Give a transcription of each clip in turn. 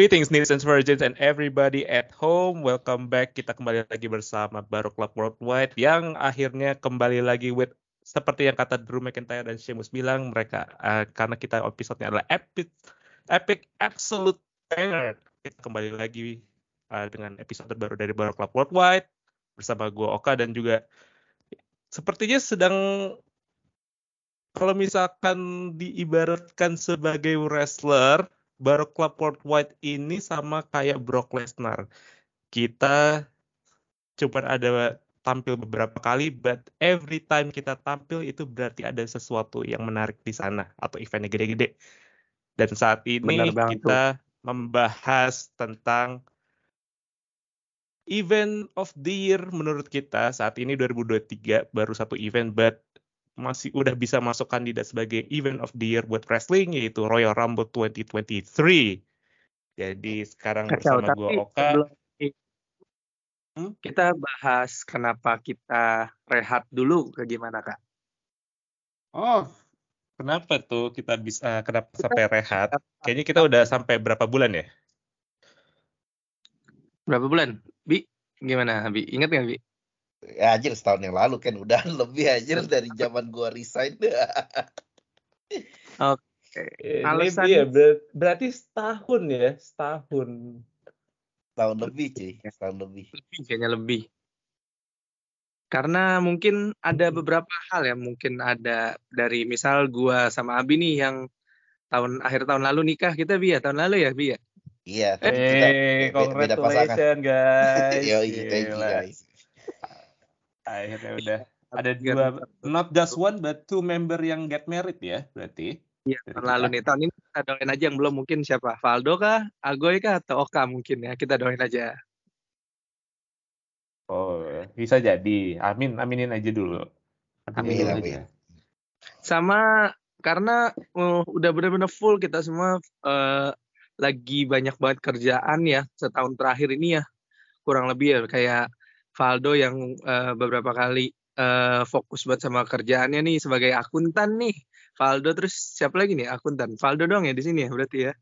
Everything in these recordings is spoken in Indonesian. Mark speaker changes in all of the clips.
Speaker 1: Greetings, and Virgins and everybody at home. Welcome back. Kita kembali lagi bersama Baru Club Worldwide yang akhirnya kembali lagi with seperti yang kata Drew McIntyre dan Sheamus bilang mereka uh, karena kita episode-nya adalah epic epic absolute banger. Kita kembali lagi uh, dengan episode terbaru dari Baru Club Worldwide bersama gue Oka dan juga sepertinya sedang kalau misalkan diibaratkan sebagai wrestler baru Club Worldwide ini sama kayak Brock Lesnar. Kita cuma ada tampil beberapa kali, but every time kita tampil itu berarti ada sesuatu yang menarik di sana atau eventnya gede-gede. Dan saat ini kita membahas tentang event of the year menurut kita saat ini 2023 baru satu event, but masih udah bisa masuk kandidat sebagai event of the year buat wrestling yaitu Royal Rumble 2023. Jadi sekarang Kacau, bersama gue Oka.
Speaker 2: Hmm? Kita bahas kenapa kita rehat dulu ke gimana kak?
Speaker 1: Oh, kenapa tuh kita bisa kenapa kita, sampai rehat? Kayaknya kita udah sampai berapa bulan ya?
Speaker 2: Berapa bulan? Bi, gimana Bi? Ingat nggak Bi?
Speaker 3: Ya anjir setahun yang lalu kan udah lebih anjir dari zaman gua resign.
Speaker 1: Oke okay. alasan ya ber berarti setahun ya setahun.
Speaker 3: Setahun lebih sih setahun lebih.
Speaker 2: Lebih kayaknya lebih. Karena mungkin ada beberapa hal ya mungkin ada dari misal gua sama Abi nih yang tahun akhir tahun lalu nikah kita bi ya tahun lalu ya bi ya
Speaker 3: iya
Speaker 1: tapi hey, kita beda pasangan. guys. Yo, thank you guys akhirnya udah ada dua not just one but two member yang get married ya berarti
Speaker 2: Iya, tahun lalu nih. Tahun ini kita doain aja yang belum mungkin siapa? Valdo kah? Agoy kah? Atau Oka mungkin ya. Kita doain aja.
Speaker 1: Oh, bisa jadi. Amin, aminin aja dulu.
Speaker 2: Amin, amin. Aja. Sama karena uh, udah benar-benar full kita semua uh, lagi banyak banget kerjaan ya setahun terakhir ini ya. Kurang lebih ya kayak Valdo yang uh, beberapa kali uh, fokus buat sama kerjaannya nih sebagai akuntan nih. Valdo terus siapa lagi nih akuntan? Valdo dong ya di sini ya berarti ya.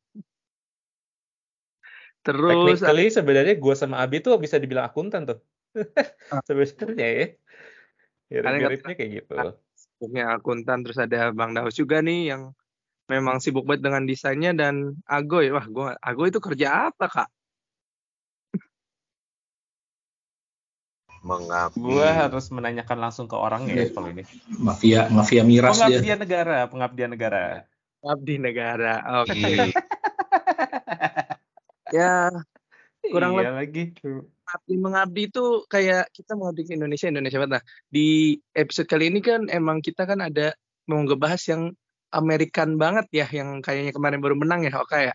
Speaker 1: Terus kali sebenarnya gue sama Abi tuh bisa dibilang akuntan tuh. Ah. sebenarnya ya. Mirip-miripnya kayak gitu.
Speaker 2: Sibuknya akuntan terus ada Bang Daus juga nih yang memang sibuk banget dengan desainnya dan Agoy. Wah, gua Agoy itu kerja apa, Kak?
Speaker 1: Mengabdi. Gua harus menanyakan langsung ke orang ya iya. kalau ini.
Speaker 4: Mafia mafia miras
Speaker 1: pengabdian dia. negara, pengabdian negara.
Speaker 2: Pengabdi negara. Oke. Okay. ya kurang iya
Speaker 1: lagi.
Speaker 2: Mengabdi mengabdi itu kayak kita mengabdi ke Indonesia Indonesia banget. Nah, di episode kali ini kan emang kita kan ada mau ngebahas yang American banget ya yang kayaknya kemarin baru menang ya, oke ya.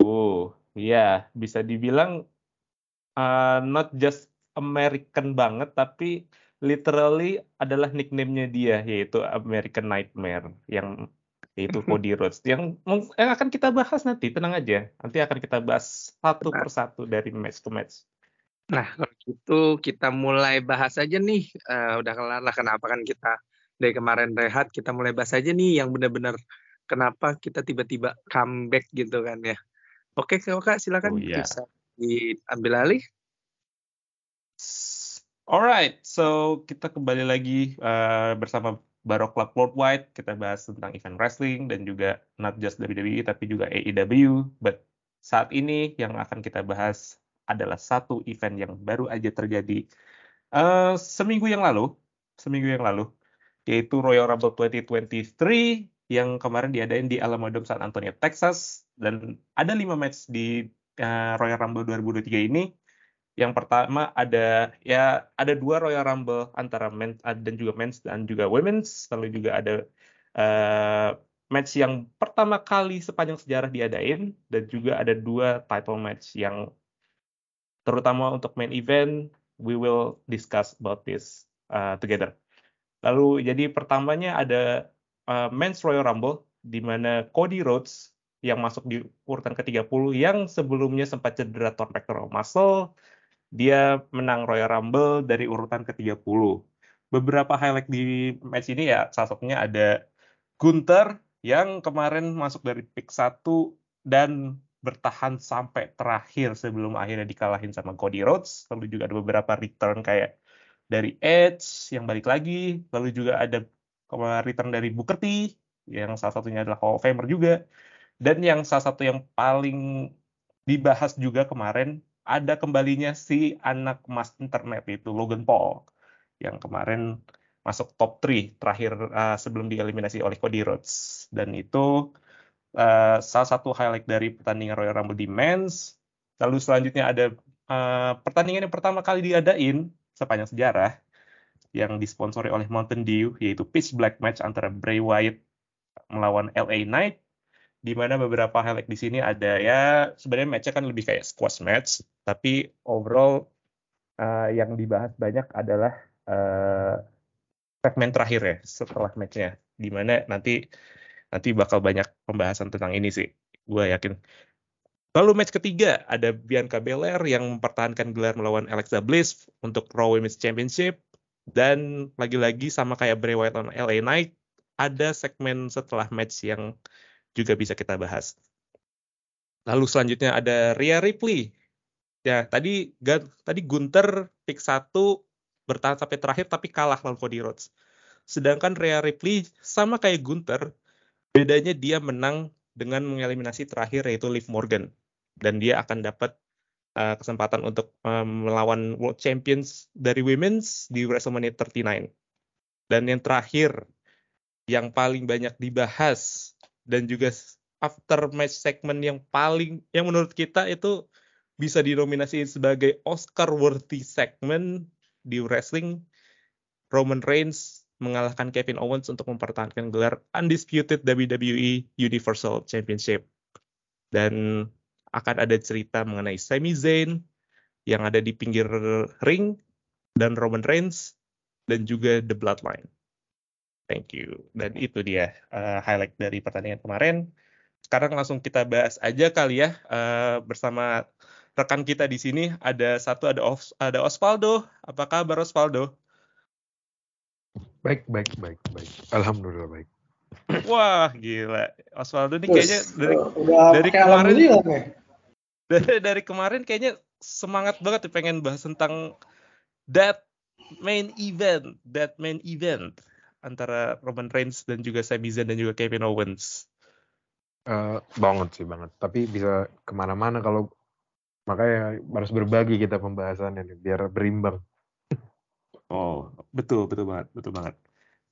Speaker 1: Oh, iya, bisa dibilang uh, not just American banget tapi literally adalah nickname-nya dia yaitu American Nightmare yang yaitu Cody Rhodes yang, yang akan kita bahas nanti tenang aja nanti akan kita bahas satu persatu dari match ke match.
Speaker 2: Nah kalau gitu kita mulai bahas aja nih uh, udah kelar lah kenapa kan kita dari kemarin rehat kita mulai bahas aja nih yang benar-benar kenapa kita tiba-tiba comeback gitu kan ya. Oke kak silakan oh, iya. bisa diambil alih.
Speaker 1: Alright, so kita kembali lagi uh, bersama Barok Club Worldwide. Kita bahas tentang event wrestling dan juga not just WWE tapi juga AEW. But saat ini yang akan kita bahas adalah satu event yang baru aja terjadi uh, seminggu yang lalu, seminggu yang lalu, yaitu Royal Rumble 2023 yang kemarin diadain di Alamodome San Antonio, Texas. Dan ada lima match di uh, Royal Rumble 2023 ini. Yang pertama ada ya ada dua Royal Rumble antara men dan juga men's dan juga women's. Lalu juga ada uh, match yang pertama kali sepanjang sejarah diadain dan juga ada dua title match yang terutama untuk main event we will discuss about this uh, together. Lalu jadi pertamanya ada uh, Men's Royal Rumble di mana Cody Rhodes yang masuk di urutan ke-30 yang sebelumnya sempat cedera torn muscle. Dia menang Royal Rumble dari urutan ke-30. Beberapa highlight di match ini ya salah satunya ada Gunter yang kemarin masuk dari pick 1 dan bertahan sampai terakhir sebelum akhirnya dikalahin sama Cody Rhodes. Lalu juga ada beberapa return kayak dari Edge yang balik lagi, lalu juga ada return dari Booker T yang salah satunya adalah Hall of Famer juga. Dan yang salah satu yang paling dibahas juga kemarin ada kembalinya si anak emas internet itu Logan Paul yang kemarin masuk top 3 terakhir uh, sebelum dieliminasi oleh Cody Rhodes. Dan itu uh, salah satu highlight dari pertandingan Royal Rumble di Men's. Lalu selanjutnya ada uh, pertandingan yang pertama kali diadain sepanjang sejarah yang disponsori oleh Mountain Dew yaitu pitch black match antara Bray Wyatt melawan LA Knight di mana beberapa highlight di sini ada ya sebenarnya matchnya kan lebih kayak squash match tapi overall uh, yang dibahas banyak adalah uh, segmen terakhir ya setelah matchnya di mana nanti nanti bakal banyak pembahasan tentang ini sih gue yakin. Lalu match ketiga ada Bianca Belair yang mempertahankan gelar melawan Alexa Bliss untuk Raw Women's Championship dan lagi-lagi sama kayak Bray Wyatt on LA Knight ada segmen setelah match yang juga bisa kita bahas. Lalu selanjutnya ada Rhea Ripley. Ya, tadi tadi Gunter pick satu bertahan sampai terakhir tapi kalah lawan Cody Rhodes. Sedangkan Rhea Ripley sama kayak Gunter, bedanya dia menang dengan mengeliminasi terakhir yaitu Liv Morgan dan dia akan dapat uh, kesempatan untuk um, melawan World Champions dari Women's di WrestleMania 39. Dan yang terakhir yang paling banyak dibahas dan juga after match segment yang paling yang menurut kita itu bisa dinominasi sebagai Oscar worthy segment di wrestling Roman Reigns mengalahkan Kevin Owens untuk mempertahankan gelar undisputed WWE Universal Championship dan akan ada cerita mengenai Sami Zayn yang ada di pinggir ring dan Roman Reigns dan juga The Bloodline. Thank you. Dan itu dia uh, highlight dari pertandingan kemarin. Sekarang langsung kita bahas aja kali ya uh, bersama rekan kita di sini ada satu ada Os ada Osvaldo. Apa kabar Osvaldo?
Speaker 5: Baik, baik, baik, baik. Alhamdulillah baik.
Speaker 1: Wah, gila. Osvaldo ini kayaknya dari udah dari kemarin dari, dari kemarin kayaknya semangat banget pengen bahas tentang that main event, that main event antara Roman Reigns dan juga Sami Zayn dan juga Kevin Owens?
Speaker 5: Uh, banget sih banget. Tapi bisa ke mana-mana kalau makanya harus berbagi kita pembahasannya nih biar berimbang.
Speaker 1: Oh betul betul banget betul banget.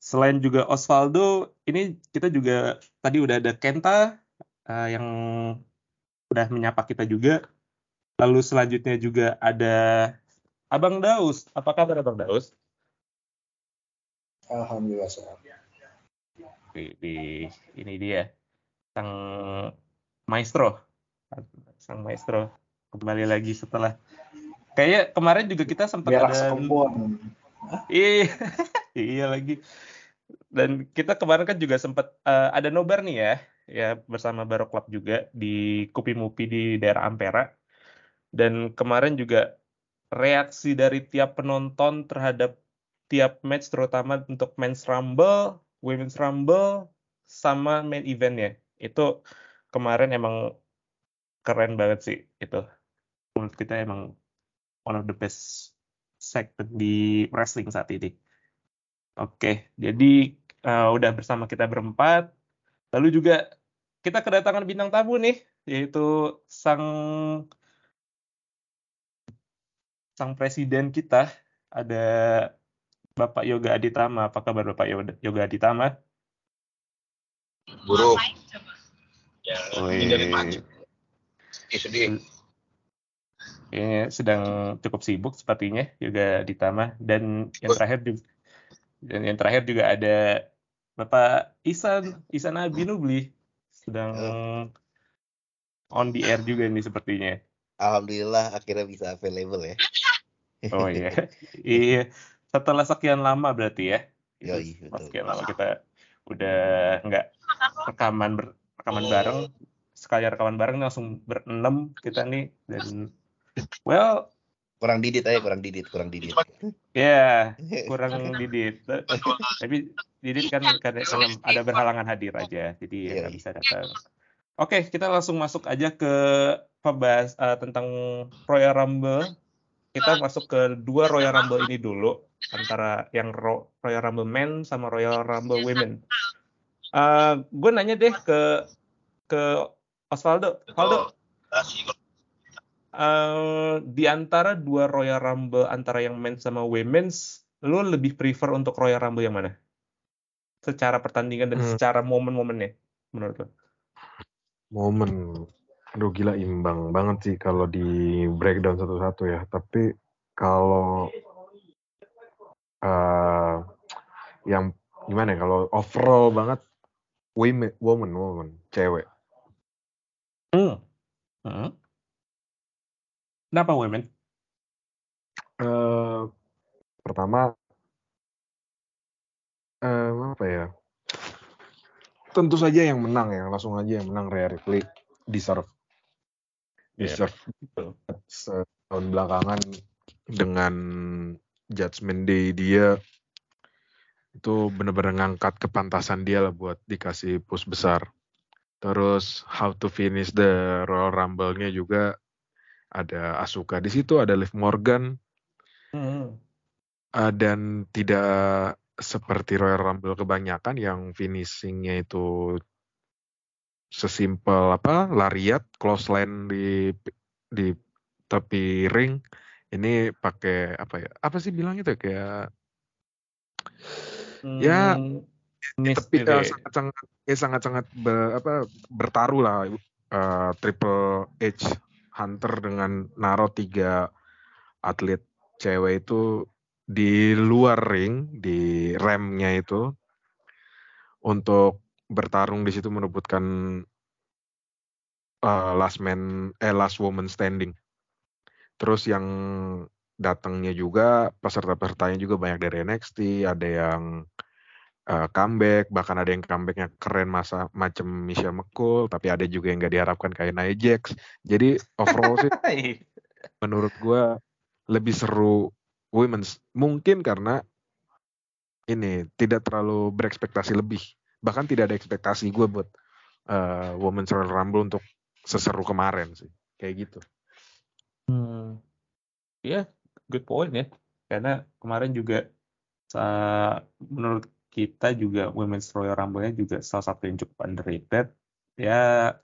Speaker 1: Selain juga Osvaldo, ini kita juga tadi udah ada Kenta uh, yang udah menyapa kita juga. Lalu selanjutnya juga ada Abang Daus. Apa kabar Abang Daus?
Speaker 6: Alhamdulillah sehat.
Speaker 1: Di, di ini dia sang maestro, sang maestro. Kembali lagi setelah kayak kemarin juga kita sempat
Speaker 6: Berak
Speaker 1: ada iya. Iya lagi. Dan kita kemarin kan juga sempat uh, ada nobar nih ya. Ya bersama Baro Club juga di Kupi Mupi di daerah Ampera. Dan kemarin juga reaksi dari tiap penonton terhadap tiap match terutama untuk men's rumble, women's rumble sama main eventnya itu kemarin emang keren banget sih itu menurut kita emang one of the best segment di wrestling saat ini. Oke, jadi uh, udah bersama kita berempat. Lalu juga kita kedatangan bintang tamu nih, yaitu sang sang presiden kita ada Bapak Yoga Aditama. Apa kabar Bapak Yoga Aditama?
Speaker 7: Buruk. Ya, ini dari Sedih.
Speaker 1: Kayaknya sedang cukup sibuk sepertinya Yoga Aditama dan yang terakhir juga dan yang terakhir juga ada Bapak Isan Isan Abinubli sedang on the air juga nih sepertinya.
Speaker 3: Alhamdulillah akhirnya bisa available ya.
Speaker 1: Oh iya. iya setelah sekian lama berarti ya.
Speaker 3: Yoi, betul.
Speaker 1: Sekian lama kita udah nggak rekaman ber, rekaman bareng sekali rekaman bareng langsung berenam kita nih dan well
Speaker 3: kurang didit aja kurang didit kurang didit.
Speaker 1: Ya yeah, kurang didit. Tapi didit kan karena, karena ada berhalangan hadir aja jadi ya nggak bisa datang Oke, kita langsung masuk aja ke pembahas uh, tentang Royal Rumble. Kita masuk ke dua Royal Rumble ini dulu antara yang Ro Royal Rumble Men sama Royal Rumble Women. Uh, gue nanya deh ke ke Osvaldo. Osvaldo, uh, di antara dua Royal Rumble antara yang men sama women's, lu lebih prefer untuk Royal Rumble yang mana? Secara pertandingan dan hmm. secara momen-momennya, menurut lo?
Speaker 5: Momen, aduh gila imbang banget sih kalau di breakdown satu-satu ya. Tapi kalau uh, yang gimana ya? Kalau overall banget, women, woman, woman, cewek.
Speaker 1: Hmm. Hmm. Kenapa women?
Speaker 5: Uh, pertama uh, apa ya? Tentu saja yang menang ya, langsung aja yang menang Rhea Ripley deserve iya, deserve yeah. setahun belakangan dengan Judgment Day dia itu benar-benar ngangkat kepantasan dia lah buat dikasih push besar. Terus how to finish the Royal Rumble-nya juga ada Asuka di situ, ada Liv Morgan, hmm. uh, dan tidak seperti Royal Rumble kebanyakan yang finishingnya itu sesimpel apa lariat close line di di tepi ring ini pakai apa ya apa sih bilang itu kayak ya, hmm, ya tapi uh, sangat sangat ya sangat sangat be, apa bertaruh lah uh, Triple H Hunter dengan naro tiga atlet cewek itu di luar ring di remnya itu untuk bertarung di situ merebutkan uh, last man eh last woman standing. Terus yang datangnya juga peserta-pesertanya juga banyak dari NXT, ada yang uh, comeback, bahkan ada yang comebacknya keren masa macam Michelle McCool, tapi ada juga yang nggak diharapkan kayak Nia Jax. Jadi overall sih menurut gue lebih seru women's. Mungkin karena ini tidak terlalu berekspektasi lebih. Bahkan tidak ada ekspektasi gue buat uh, Women's Royal Rumble untuk seseru kemarin sih. Kayak gitu.
Speaker 1: Hmm. Ya, yeah, good point ya. Karena kemarin juga menurut kita juga Women's Royal Rumble-nya juga salah satu yang cukup underrated. Ya,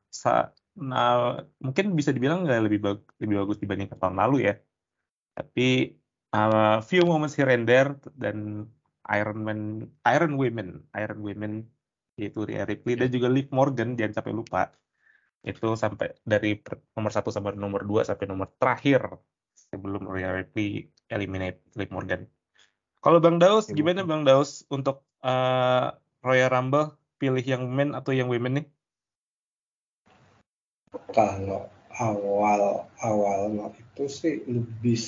Speaker 1: sa nah, mungkin bisa dibilang nggak lebih bagus lebih bagus dibanding tahun lalu ya. Tapi uh, few moments here and there dan Iron Man, Iron Women, Iron Women yaitu Rhea Ripley dan juga Liv Morgan jangan sampai lupa itu sampai dari nomor satu sampai nomor dua sampai nomor terakhir sebelum Rhea Ripley eliminate Liv Morgan. Kalau Bang Daus, gimana Bang Daus untuk uh, Royal Rumble pilih yang men atau yang women nih?
Speaker 6: Kalau awal awal itu sih lebih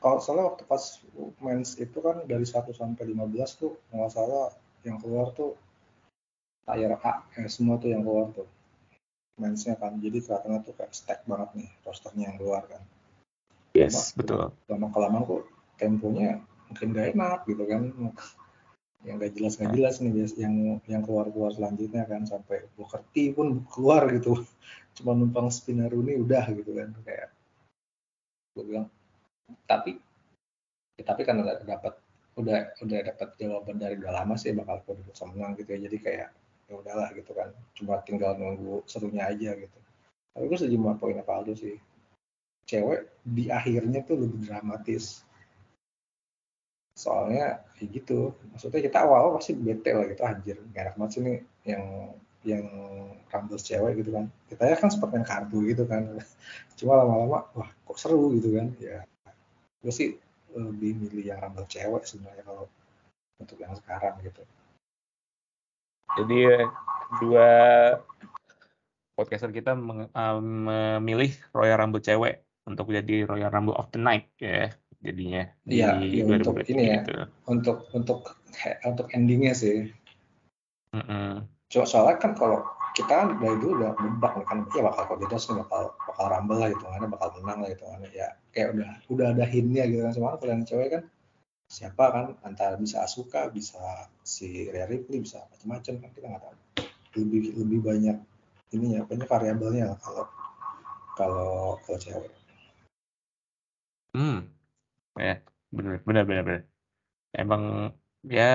Speaker 6: kalau salah waktu pas mens itu kan dari 1 sampai 15 tuh nggak salah yang keluar tuh tier A ya, semua tuh yang keluar tuh mensnya kan jadi kelihatannya tuh kayak stack banget nih rosternya yang keluar kan.
Speaker 1: Yes lama, betul.
Speaker 6: lama kelamaan kok temponya mungkin gak enak gitu kan. Yang gak jelas gak jelas nih yang yang keluar keluar selanjutnya kan sampai Booker T pun keluar gitu. Cuma numpang Spinaruni udah gitu kan kayak gue bilang tapi ya, tapi kan udah dapat udah udah dapat jawaban dari udah lama sih bakal gue bisa menang gitu ya. Jadi kayak ya udahlah gitu kan. Cuma tinggal nunggu serunya aja gitu. Tapi gue setuju sama poinnya Aldo sih. Cewek di akhirnya tuh lebih dramatis. Soalnya kayak gitu. Maksudnya kita awal, pasti bete lah gitu. Anjir gak enak banget sih nih yang yang rambut cewek gitu kan. Kita ya kan sempat main kartu gitu kan. Cuma lama-lama wah kok seru gitu kan. Ya gue sih lebih milih yang rambut cewek sebenarnya kalau untuk yang sekarang gitu
Speaker 1: jadi dua podcaster kita memilih Royal Rambut cewek untuk jadi Royal Rumble of the Night ya jadinya
Speaker 6: iya ya, untuk ini ya gitu. untuk untuk untuk endingnya sih mm -hmm. soalnya kan kalau kita kan dari dulu udah nebak kan ya bakal Kodedas nih bakal bakal rumble lah gitu kan bakal menang lah gitu kan ya kayak udah udah ada hintnya gitu kan kalau yang cewek kan siapa kan antara bisa Asuka bisa si Rhea Ripley bisa macam-macam kan kita nggak tahu lebih lebih banyak ini ya, banyak variabelnya kalau kalau kalau cewek.
Speaker 1: Hmm. Ya, benar benar benar benar. Emang ya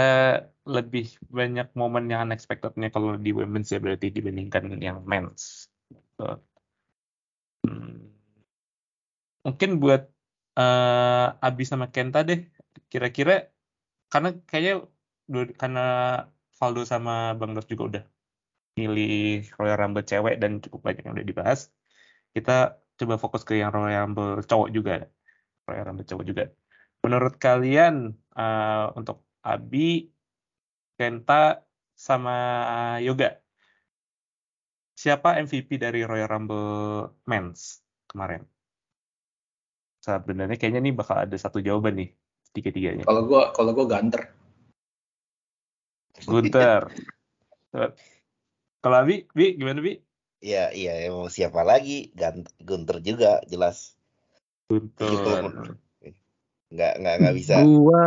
Speaker 1: lebih banyak momen yang unexpectednya kalau di women's ya berarti dibandingkan yang men's. So, hmm. Mungkin buat uh, Abi sama Kenta deh, kira-kira karena kayaknya karena Valdo sama Bang Dos juga udah milih Royal Rumble cewek dan cukup banyak yang udah dibahas. Kita coba fokus ke yang Royal Rumble cowok juga. Royal Rumble cowok juga. Menurut kalian uh, untuk Abi, Kenta, sama Yoga, siapa MVP dari Royal Rumble Men's kemarin? Sebenarnya kayaknya nih bakal ada satu jawaban nih tiga-tiganya.
Speaker 7: Kalau gua kalau gua Gunter.
Speaker 1: Gunter. Kalau Abi, Bi gimana Bi?
Speaker 3: Iya, iya, mau siapa lagi? Gunter juga jelas.
Speaker 1: Gunter.
Speaker 3: Nggak, nggak, nggak bisa.
Speaker 2: Gua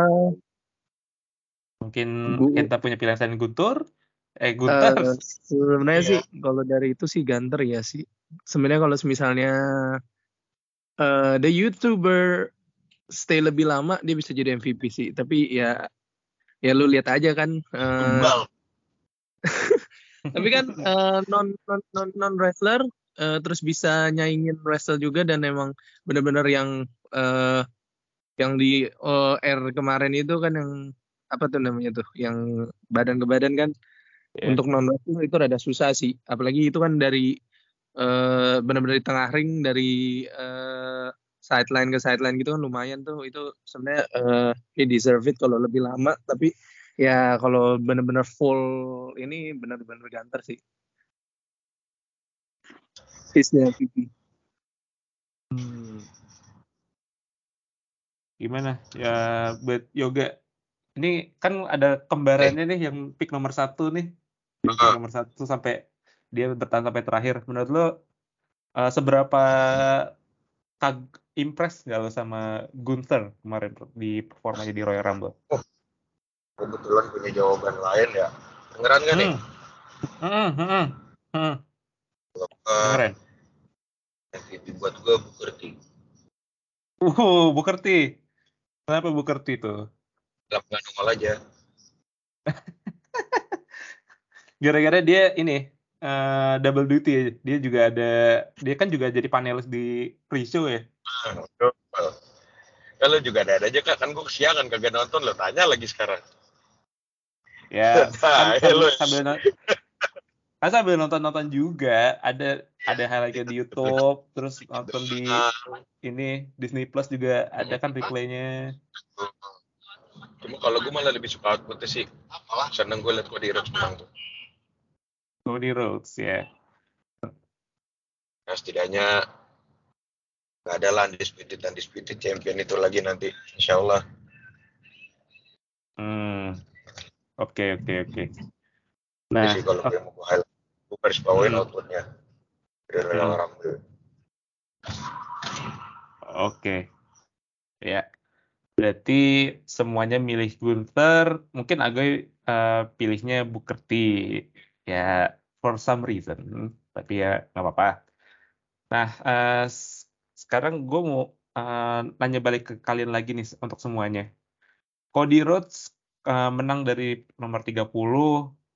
Speaker 1: Mungkin
Speaker 2: Bu-
Speaker 1: kita punya pilihan selain Guntur? Eh Gunter?
Speaker 2: eh, sebenarnya
Speaker 7: Iya.
Speaker 2: sih kalau dari itu sih Gunter ya sih. Sebenarnya kalau misalnya eh the YouTuber stay lebih lama dia bisa jadi MVP sih. Tapi ya ya lu lihat aja kan eh,
Speaker 7: Tunggal.
Speaker 2: tapi kan eh, non non non non wrestler eh, terus bisa nyaingin wrestler juga dan emang bener-bener yang eh, yang di OR kemarin itu kan yang apa tuh namanya tuh yang badan ke badan kan
Speaker 1: Ya.
Speaker 2: untuk non wrestler itu rada susah sih apalagi itu kan dari eh benar-benar di tengah ring dari eh, sideline ke sideline gitu kan lumayan tuh itu sebenarnya eh he deserve it kalau lebih lama tapi ya kalau benar-benar full ini benar-benar ganter sih He's the MVP.
Speaker 1: Hmm. Gimana? Ya buat yoga. Ini kan ada kembarannya nih yang pick nomor satu nih. Pick nomor satu sampai dia bertahan sampai terakhir. Menurut lo eh, seberapa kag impress nggak lo sama Gunther kemarin di performanya di Royal Rumble?
Speaker 7: Kebetulan punya jawaban lain ya. Dengeran gak nih?
Speaker 1: Hmm. Hmm, hmm, hmm.
Speaker 7: Eh,
Speaker 1: Keren.
Speaker 7: MVP buat gue Booker T.
Speaker 1: Uh, Bukerti. Kenapa Bukerti tuh?
Speaker 7: Lapangan nongol aja.
Speaker 1: Gara-gara dia ini eh, double duty. Dia juga ada dia kan juga jadi panelis di pre-show ya.
Speaker 7: Kalau juga ada aja kak, kan gue kesiangan kagak nonton lo tanya lagi sekarang.
Speaker 1: Ya, kan
Speaker 7: Nah,
Speaker 1: sambil,
Speaker 7: lu.
Speaker 1: sambil no- kan sambil nonton-nonton juga ada ada highlightnya di YouTube, terus nonton di ini Disney Plus juga ada kan replaynya.
Speaker 7: Cuma kalau gue malah lebih suka outputnya sih. Seneng gue liat Cody Rhodes menang tuh.
Speaker 1: Cody Rhodes ya.
Speaker 7: Nah, setidaknya nggak ada lah undisputed undisputed champion itu lagi nanti, insya Allah.
Speaker 1: Hmm. Oke oke oke.
Speaker 7: Nah,
Speaker 1: Nah,
Speaker 7: sih kalau gue mau gue highlight, gue garis bawain
Speaker 1: Hmm.
Speaker 7: outputnya dari
Speaker 1: Hmm.
Speaker 7: Rumble.
Speaker 1: Oke. Ya. Berarti semuanya milih Gunther, mungkin Agoy eh, pilihnya Booker T. Ya, for some reason. Tapi ya nggak apa-apa. Nah, s- sekarang gue mau eh, nanya balik ke kalian lagi nih untuk semuanya. Cody Rhodes eh, menang dari nomor 30,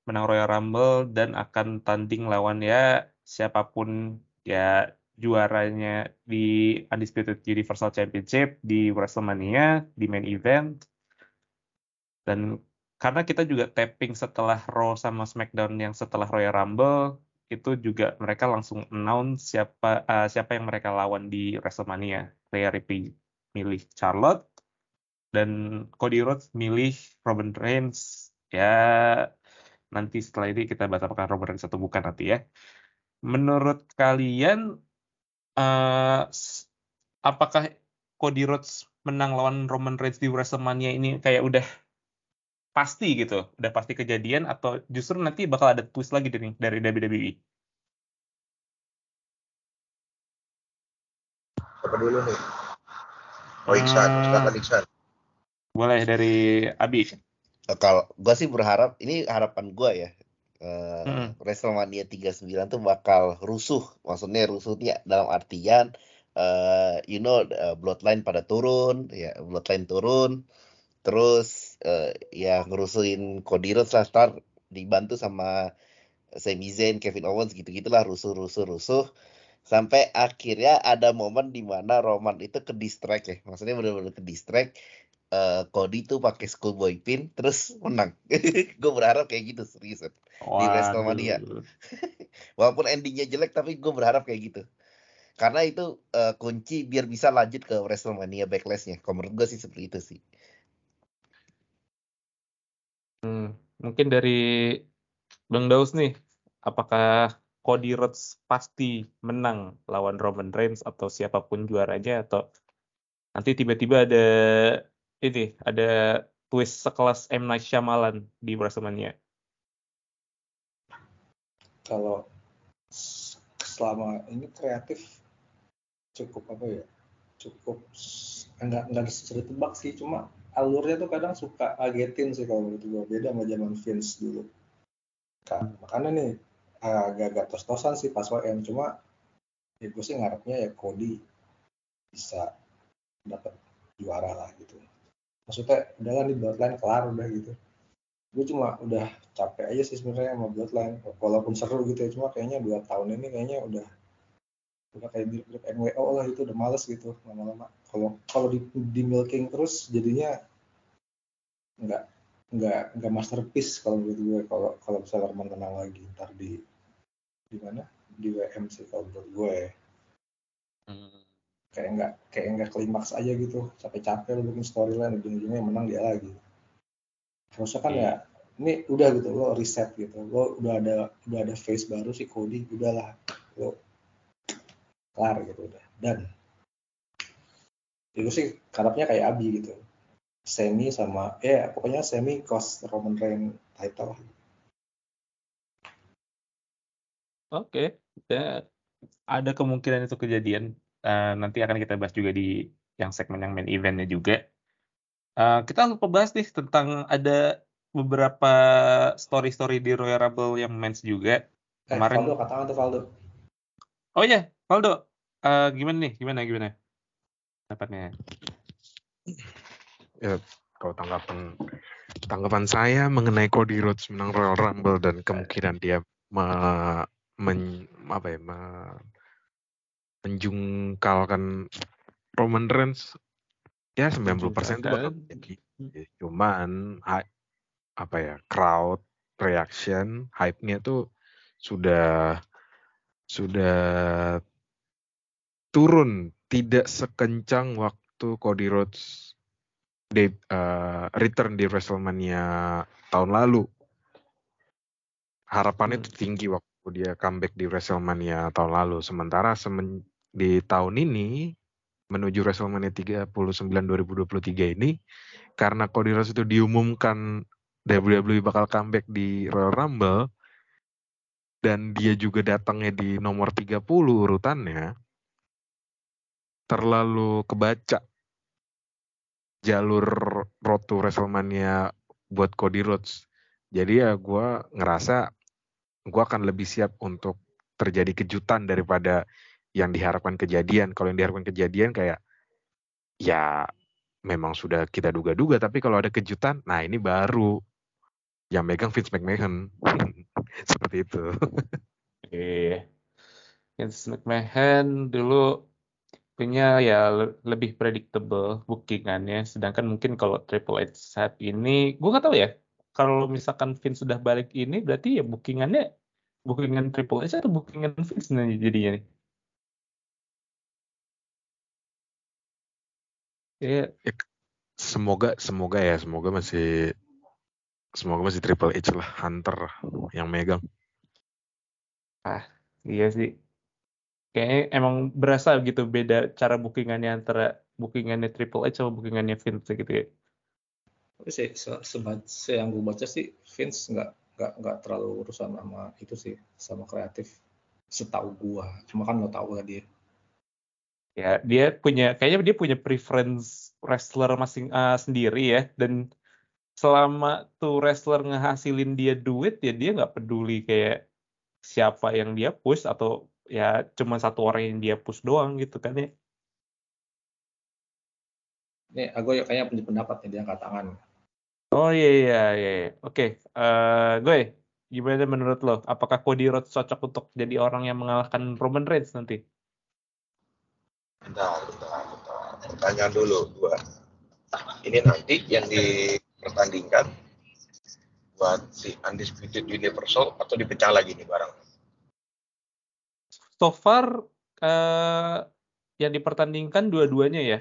Speaker 1: menang Royal Rumble, dan akan tanding lawan ya siapa pun ya juaranya di Undisputed Universal Championship di WrestleMania di main event dan karena kita juga tapping setelah Raw sama SmackDown yang setelah Royal Rumble itu juga mereka langsung announce siapa eh, siapa yang mereka lawan di WrestleMania. Rhea Ripley milih Charlotte dan Cody Rhodes milih Roman Reigns ya nanti setelah ini kita bahas apakah Roman Reigns atau bukan nanti ya. Menurut kalian s- apakah Cody Rhodes menang lawan Roman Reigns di WrestleMania ini kayak udah pasti gitu, udah pasti kejadian atau justru nanti bakal ada twist lagi dari dari WWE?
Speaker 7: Siapa dulu nih? Oh Iksan,
Speaker 1: Hmm.
Speaker 7: silakan Iksan.
Speaker 1: Boleh dari Abi.
Speaker 3: Kalau gue sih berharap ini harapan gue ya. uh,
Speaker 1: Hmm.
Speaker 3: WrestleMania 39 tuh bakal rusuh. Maksudnya rusuh ya dalam artian uh, you know uh, bloodline pada turun, ya bloodline turun. Terus uh, ya ngerusuhin Cody Rhodes lah ntar dibantu sama Sami Zayn, Kevin Owens gitu-gitulah rusuh rusuh rusuh sampai akhirnya ada momen di mana Roman itu ke distract ya. Maksudnya benar-benar ke distract uh, Cody tuh pakai schoolboy pin terus menang. gue berharap kayak gitu seriusan di WrestleMania. Walaupun endingnya jelek tapi gue berharap kayak gitu. Karena itu uh, kunci biar bisa lanjut ke WrestleMania Backlash-nya. Kalau menurut gue sih seperti itu sih.
Speaker 1: Hmm, mungkin dari Bang Daus nih, apakah Cody Rhodes pasti menang lawan Roman Reigns atau siapa pun juaranya atau nanti tiba-tiba ada ini ada twist sekelas M Night Shyamalan di WrestleMania.
Speaker 6: Kalau selama ini kreatif cukup apa ya? Cukup enggak enggak sulit tebak sih, cuma alurnya tuh kadang suka agetin sih kalau menurut gua beda sama zaman Vince dulu. Ka- Makanya nih agak-agak tos-tosan sih pas WM cuma ya gue sih ngarepnya ya Cody bisa dapat juara lah gitu. Maksudnya udah lah nih bloodline kelar udah gitu. Gue cuma udah capek aja sih sebenarnya sama bloodline. Walaupun seru gitu ya cuma kayaknya dua tahun ini kayaknya udah udah kayak mirip NWO lah itu udah males gitu lama-lama. Kalau kalau di, di milking terus jadinya nggak nggak nggak masterpiece kalau menurut gue. Kalau kalau misalnya Roman menang lagi ntar di di mana? Di WM sih kalau menurut gue. Ya. kayak nggak kayak nggak klimaks aja gitu. Capek-capek lu bikin storyline ujung-ujungnya yang menang dia lagi. Harusnya kan ya ini udah gitu lo reset gitu. Lo udah ada udah ada face baru si Cody udahlah. Lo kelar gitu udah dan itu sih harapnya kayak Abi gitu semi sama ya pokoknya semi cost Roman Reigns title
Speaker 1: Oke, ya, ada kemungkinan itu kejadian. Eh, nanti akan kita bahas juga di yang segmen yang main eventnya juga. Eh, kita lupa bahas nih tentang ada beberapa story-story di Royal Rumble yang men's juga.
Speaker 6: eh
Speaker 1: Kemarin-
Speaker 6: Valdo katakan tuh Valdo
Speaker 1: Oh iya, Valdo, eh, gimana nih? Gimana gimana? Dapatnya?
Speaker 5: Kalau tanggapan tanggapan saya mengenai Cody Rhodes menang Royal Rumble dan kemungkinan dia me- men- apa ya, me- menjungkalkan Roman Reigns ya 90% itu bakal terjadi. Cuman apa ya crowd reaction hype-nya tuh sudah sudah turun tidak sekencang waktu Cody Rhodes de- eh, return di WrestleMania tahun lalu. Harapannya
Speaker 1: Hmm.
Speaker 5: tuh tinggi waktu dia comeback di WrestleMania tahun lalu. Sementara semen- di tahun ini menuju WrestleMania 39 2023 ini karena Cody Rhodes itu diumumkan WWE bakal comeback di Royal Rumble dan dia juga datangnya di nomor 30 urutannya terlalu kebaca jalur road to WrestleMania buat Cody Rhodes. Jadi ya gue ngerasa gue akan lebih siap untuk terjadi kejutan daripada yang diharapkan kejadian. Kalau yang diharapkan kejadian kayak ya memang sudah kita duga-duga, tapi kalau ada kejutan, nah ini baru yang megang Vince McMahon. Seperti itu.
Speaker 1: Iya. Vince McMahon dulu punya ya le- lebih predictable bookingannya. Sedangkan mungkin kalau Triple H saat ini, gue gak tahu ya. Kalau misalkan Vince sudah balik ini, berarti ya bookingannya bookingan Triple H atau bookingan Vince nih jadinya nih. Iya,
Speaker 5: Semoga semoga ya, semoga masih semoga masih Triple H lah, Hunter yang megang.
Speaker 1: iya sih. Kayaknya emang berasa gitu beda cara bookingannya antara bookingannya Triple H sama bookingannya Vince gitu ya.
Speaker 6: Tapi sih se, se- yang gue baca sih Vince nggak nggak nggak terlalu urusan sama itu sih sama kreatif setahu gua. Cuma kan lo tahu lah dia.
Speaker 1: Ya, dia punya kayaknya dia punya preference wrestler masing eh, sendiri ya. Dan selama tuh wrestler ngehasilin dia duit ya dia nggak peduli kayak siapa yang dia push atau ya cuma satu orang yang dia push doang gitu kan ya.
Speaker 6: Nih, aku kayaknya punya pendapat nih dia angkat tangan.
Speaker 1: Oh iya iya iya. iya. Oke, eh gue gimana menurut lo? Apakah Cody Rhodes cocok untuk jadi orang yang mengalahkan Roman Reigns nanti?
Speaker 7: Bentar, bentar, bentar. Pertanyaan dulu gua. Ini nanti yang dipertandingkan buat si Undisputed Universal atau dipecah lagi nih barang?
Speaker 1: So far eh yang dipertandingkan dua-duanya ya.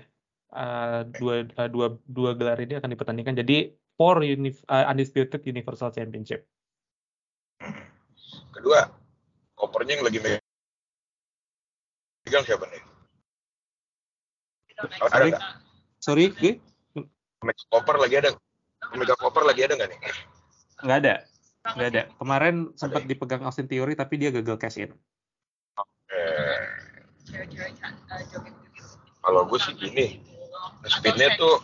Speaker 1: Eh, dua, eh, dua dua gelar ini akan dipertandingkan. Jadi for uni, eh, Undisputed Universal Championship.
Speaker 7: Kedua, kopernya yang lagi megang siapa nih? Ada
Speaker 1: Sorry,
Speaker 7: nggak?
Speaker 1: sorry, gue
Speaker 7: Omega koper lagi ada? Omega koper lagi ada nggak nih?
Speaker 1: nggak ada, nggak ada. Kemarin sempat dipegang Austin Theory tapi dia gagal cash in.
Speaker 7: Eh, kalau gue sih gini, spinnya tuh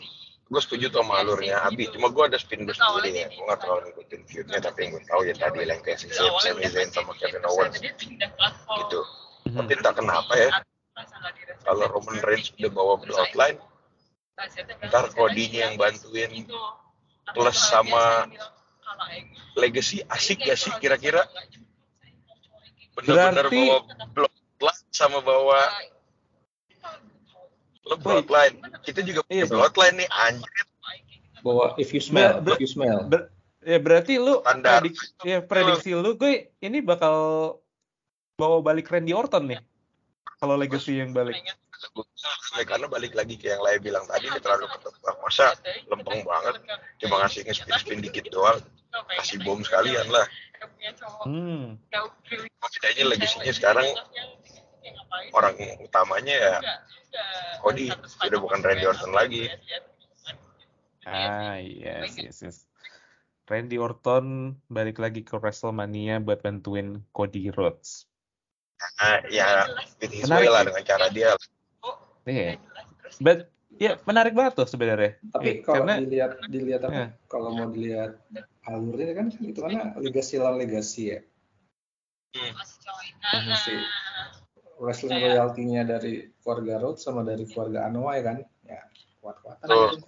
Speaker 7: gue setuju tuh sama alurnya Abi. Cuma gue ada spin gue sendiri ya. Gue nggak terlalu ngikutin feudnya, tapi yang gue tahu ya tadi yang kayak si Sami Zayn sama Kevin Owens gitu. Tapi entah kenapa ya, kalau Roman Reigns udah bawa bloodline, ntar Cody-nya yang bantuin plus sama legacy asik gak sih kira-kira? Bener-bener
Speaker 1: Berarti-
Speaker 7: bawa sama bawa lo bloodline. Kita juga punya
Speaker 1: Iya,
Speaker 7: bloodline nih anjir.
Speaker 4: Bahwa if you smell,
Speaker 1: Ber-
Speaker 4: if you smell.
Speaker 1: Ber- ya berarti lu
Speaker 7: Standar.
Speaker 1: prediksi, ya, prediksi lu gue ini bakal bawa balik Randy Orton nih. Kalau legacy yang balik.
Speaker 7: karena balik lagi ke yang lain bilang tadi ini terlalu ketebak masa lempeng banget cuma ngasih nge-spin spin dikit doang kasih bom sekalian lah
Speaker 1: Hmm.
Speaker 7: setidaknya legasinya sekarang orang utamanya ya Cody udah bukan Randy Orton lagi.
Speaker 1: Ah, yes, yes, yes. Randy Orton balik lagi ke WrestleMania buat bantuin Cody Rhodes.
Speaker 7: nah, ya with his
Speaker 1: Menarik.
Speaker 7: lah dengan cara dia.
Speaker 1: Iya. But ya menarik banget tuh sebenarnya.
Speaker 6: Tapi
Speaker 1: Eh,
Speaker 6: kalau
Speaker 1: karena
Speaker 6: dilihat dilihat apa?
Speaker 1: Ya.
Speaker 6: Kalau mau dilihat alurnya kan itu karena legasi lawan legasi ya. Wrestling royalty-nya dari keluarga Rhodes sama dari keluarga Anoa'i kan. Ya, kuat-kuatan
Speaker 7: Tuh.
Speaker 6: aja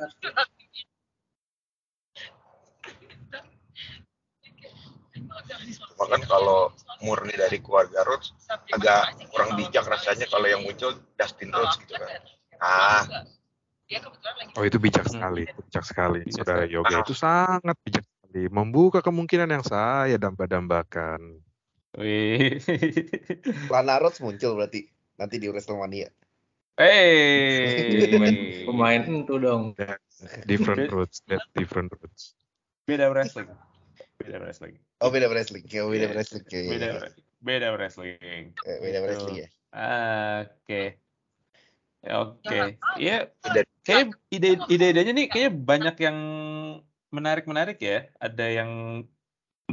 Speaker 7: cuma kan kalau murni dari keluarga Rhodes agak kurang bijak rasanya kalau yang muncul Dustin Rhodes gitu kan ah
Speaker 5: Oh itu bijak sekali, bijak sekali. Saudara. Yoga
Speaker 7: Ah.
Speaker 5: itu sangat bijak sekali. Membuka kemungkinan yang saya damba-dambakan.
Speaker 1: Wih.
Speaker 3: Lana Rhodes muncul berarti nanti di WrestleMania.
Speaker 4: Pemain,
Speaker 1: Hey.
Speaker 4: pemain itu dong.
Speaker 5: Different roots, that different roots.
Speaker 1: Beda wrestling. Beda wrestling.
Speaker 3: Oh beda wrestling, ya beda wrestling, ya, ya,
Speaker 1: Beda
Speaker 3: ya.
Speaker 1: beda wrestling.
Speaker 3: Eh, beda
Speaker 1: Gitu.
Speaker 3: wrestling ya.
Speaker 1: Ah, Oke. Oke. Iya, kayak ide ide-idenya nih kayak banyak yang menarik-menarik ya. Ada yang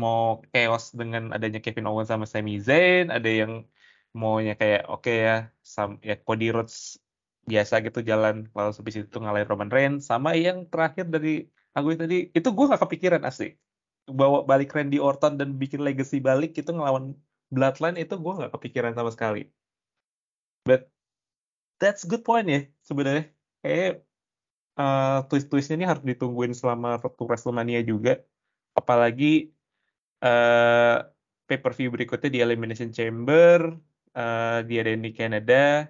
Speaker 1: mau chaos dengan adanya Kevin Owens sama Sami Zayn, ada yang maunya kayak oke ya, sam ya Cody Rhodes biasa gitu jalan lalu habis itu ngalahin Roman Reigns sama yang terakhir dari aku tadi itu gue gak kepikiran asli. Bawa balik Randy Orton dan bikin legacy balik itu ngelawan Bloodline itu gue nggak kepikiran sama sekali. But that's good point ya sebenarnya. Kayak eh, twist-twistnya ini harus ditungguin selama waktu WrestleMania juga. Apalagi eh pay per view berikutnya di Elimination Chamber eh diadain di Canada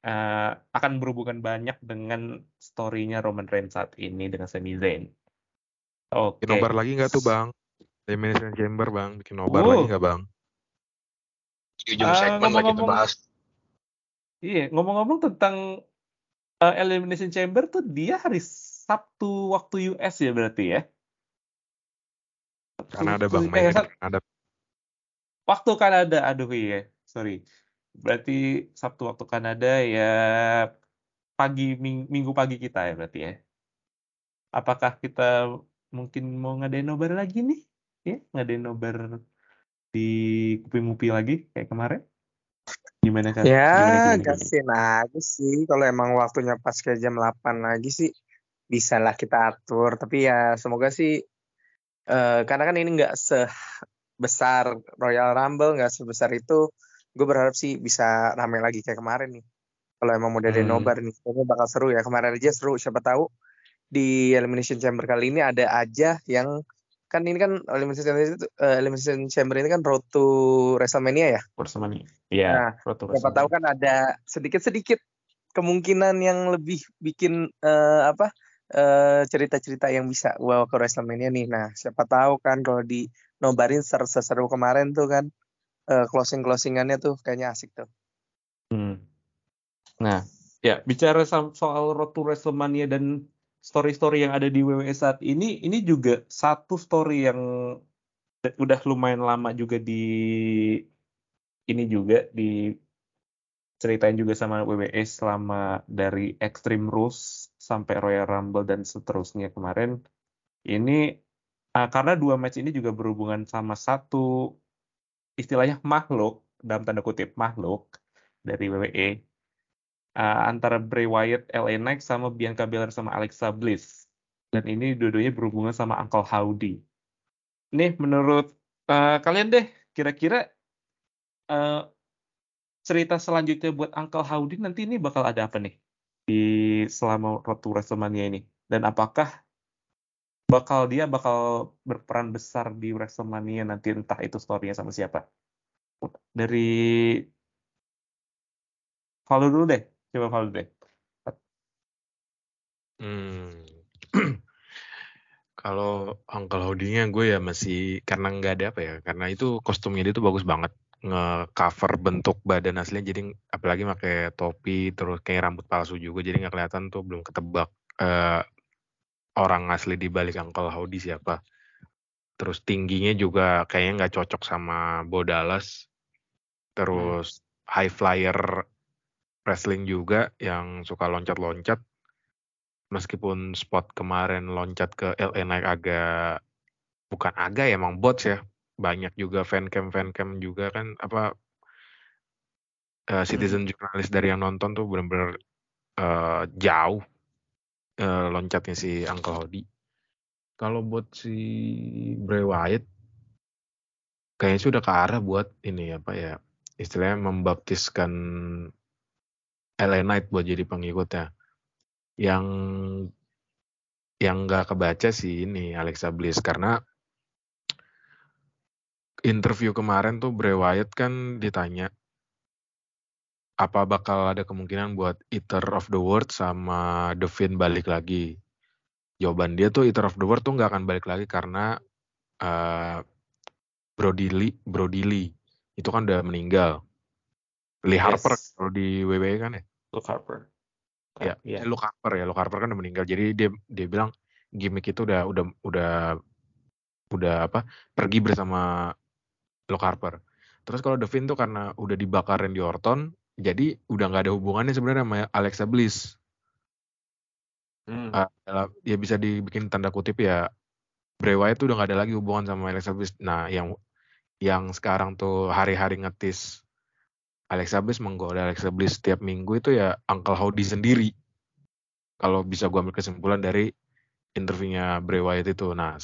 Speaker 1: eh, akan berhubungan banyak dengan story-nya Roman Reigns saat ini dengan Sami Zayn. Oke.
Speaker 5: Bikin nobar lagi nggak tuh bang? Elimination Chamber bang, bikin nobar
Speaker 1: Oh.
Speaker 5: lagi nggak bang?
Speaker 7: di ujung
Speaker 1: Ah,
Speaker 7: segmen lagi
Speaker 1: ngomong-ngomong-
Speaker 7: bahas
Speaker 1: Iya, ngomong-ngomong tentang eh, Elimination Chamber tuh dia hari Sabtu waktu US ya berarti ya?
Speaker 5: Karena ada
Speaker 1: Sabtu-
Speaker 5: bang
Speaker 1: eh,
Speaker 5: main
Speaker 1: Sab-
Speaker 5: ada
Speaker 1: waktu Kanada, aduh iya, sorry. Berarti Sabtu waktu Kanada ya pagi ming- minggu pagi kita ya berarti ya. Apakah kita mungkin mau ngadain nobar lagi nih? Ya, ngadain nobar di Kupi-Mupi lagi kayak kemarin? Gimana kan?
Speaker 2: Ya, gasin aja sih. Kalau emang waktunya pas kayak jam 8 lagi sih. bisa lah kita atur tapi ya semoga sih uh, karena kan ini nggak sebesar Royal Rumble nggak sebesar itu gue berharap sih bisa ramai lagi kayak kemarin nih. Kalau emang mau dari hmm. nobar nih ini bakal seru ya. Kemarin aja seru siapa tahu di Elimination Chamber kali ini ada aja yang kan ini kan Elimination Chamber itu uh, Elimination Chamber ini kan road to WrestleMania ya?
Speaker 1: WrestleMania. Iya
Speaker 2: nah, siapa tahu kan ada sedikit sedikit kemungkinan yang lebih bikin uh, apa eh, cerita-cerita yang bisa bawa ke WrestleMania nih. Nah, siapa tahu kan kalau di nobarin seru kemarin tuh kan uh, closing closingannya tuh kayaknya asik tuh.
Speaker 1: Hmm. Nah, ya bicara soal Road to WrestleMania dan story-story yang ada di WWE saat ini, ini juga satu story yang udah lumayan lama juga di ini juga di ceritain juga sama WWE selama dari Extreme Rules sampai Royal Rumble dan seterusnya kemarin. Ini uh, karena dua match ini juga berhubungan sama satu istilahnya makhluk dalam tanda kutip makhluk dari WWE uh, antara Bray Wyatt, LA Knight sama Bianca Belair sama Alexa Bliss. Dan ini dua-duanya berhubungan sama Uncle Howdy. Nih menurut uh, kalian deh kira-kira uh, cerita selanjutnya buat Uncle Howdy nanti ini bakal ada apa nih di selama to WrestleMania ini? Dan apakah bakal dia bakal berperan besar di WrestleMania nanti entah itu story-nya sama siapa? Dari Valdo dulu deh, coba Valdo deh.
Speaker 5: Hmm. Kalau Uncle Howdy-nya gue ya masih karena nggak ada apa ya, karena itu kostumnya dia tuh bagus banget nge-cover bentuk badan aslinya jadi apalagi pakai topi terus kayak rambut palsu juga jadi nggak kelihatan tuh belum ketebak uh, orang asli di balik Uncle Howdy siapa. Terus tingginya juga kayaknya nggak cocok sama Bo Dallas. Terus hmm. high flyer wrestling juga yang suka loncat-loncat. Meskipun spot kemarin loncat ke LA Knight agak bukan agak ya emang bots ya banyak juga fan cam fan cam juga kan apa uh, citizen hmm. jurnalis dari yang nonton tuh benar-benar uh, jauh uh, loncatnya si Uncle Howdy. Kalau buat si Bray Wyatt kayaknya sudah ke arah buat ini apa ya istilahnya membaptiskan LA Knight buat jadi pengikutnya. Yang yang nggak kebaca sih ini Alexa Bliss karena interview kemarin tuh Bray Wyatt kan ditanya apa bakal ada kemungkinan buat Eater of the World sama The Fiend balik lagi? Jawaban dia tuh Eater of the World tuh nggak akan balik lagi karena uh, Brody Lee, Brody Lee itu kan udah meninggal. Lee Harper yes. kalau di WWE kan ya?
Speaker 1: Luke Harper.
Speaker 5: Ya, yeah. Luke Harper ya, Luke Harper kan udah meninggal. Jadi dia dia bilang gimmick itu udah udah udah udah apa? Pergi bersama Luke Harper. Terus kalau Devin tuh karena udah dibakarin di Orton, jadi udah nggak ada hubungannya sebenarnya sama Alexa Bliss. Hmm. Uh, ya bisa dibikin tanda kutip ya Bray Wyatt tuh udah nggak ada lagi hubungan sama Alexa Bliss. Nah, yang yang sekarang tuh hari-hari ngetis Alexa Bliss menggoda Alexa Bliss setiap minggu itu ya Uncle Howdy sendiri. Kalau bisa gue ambil kesimpulan dari interviewnya Bray Wyatt itu. Nah,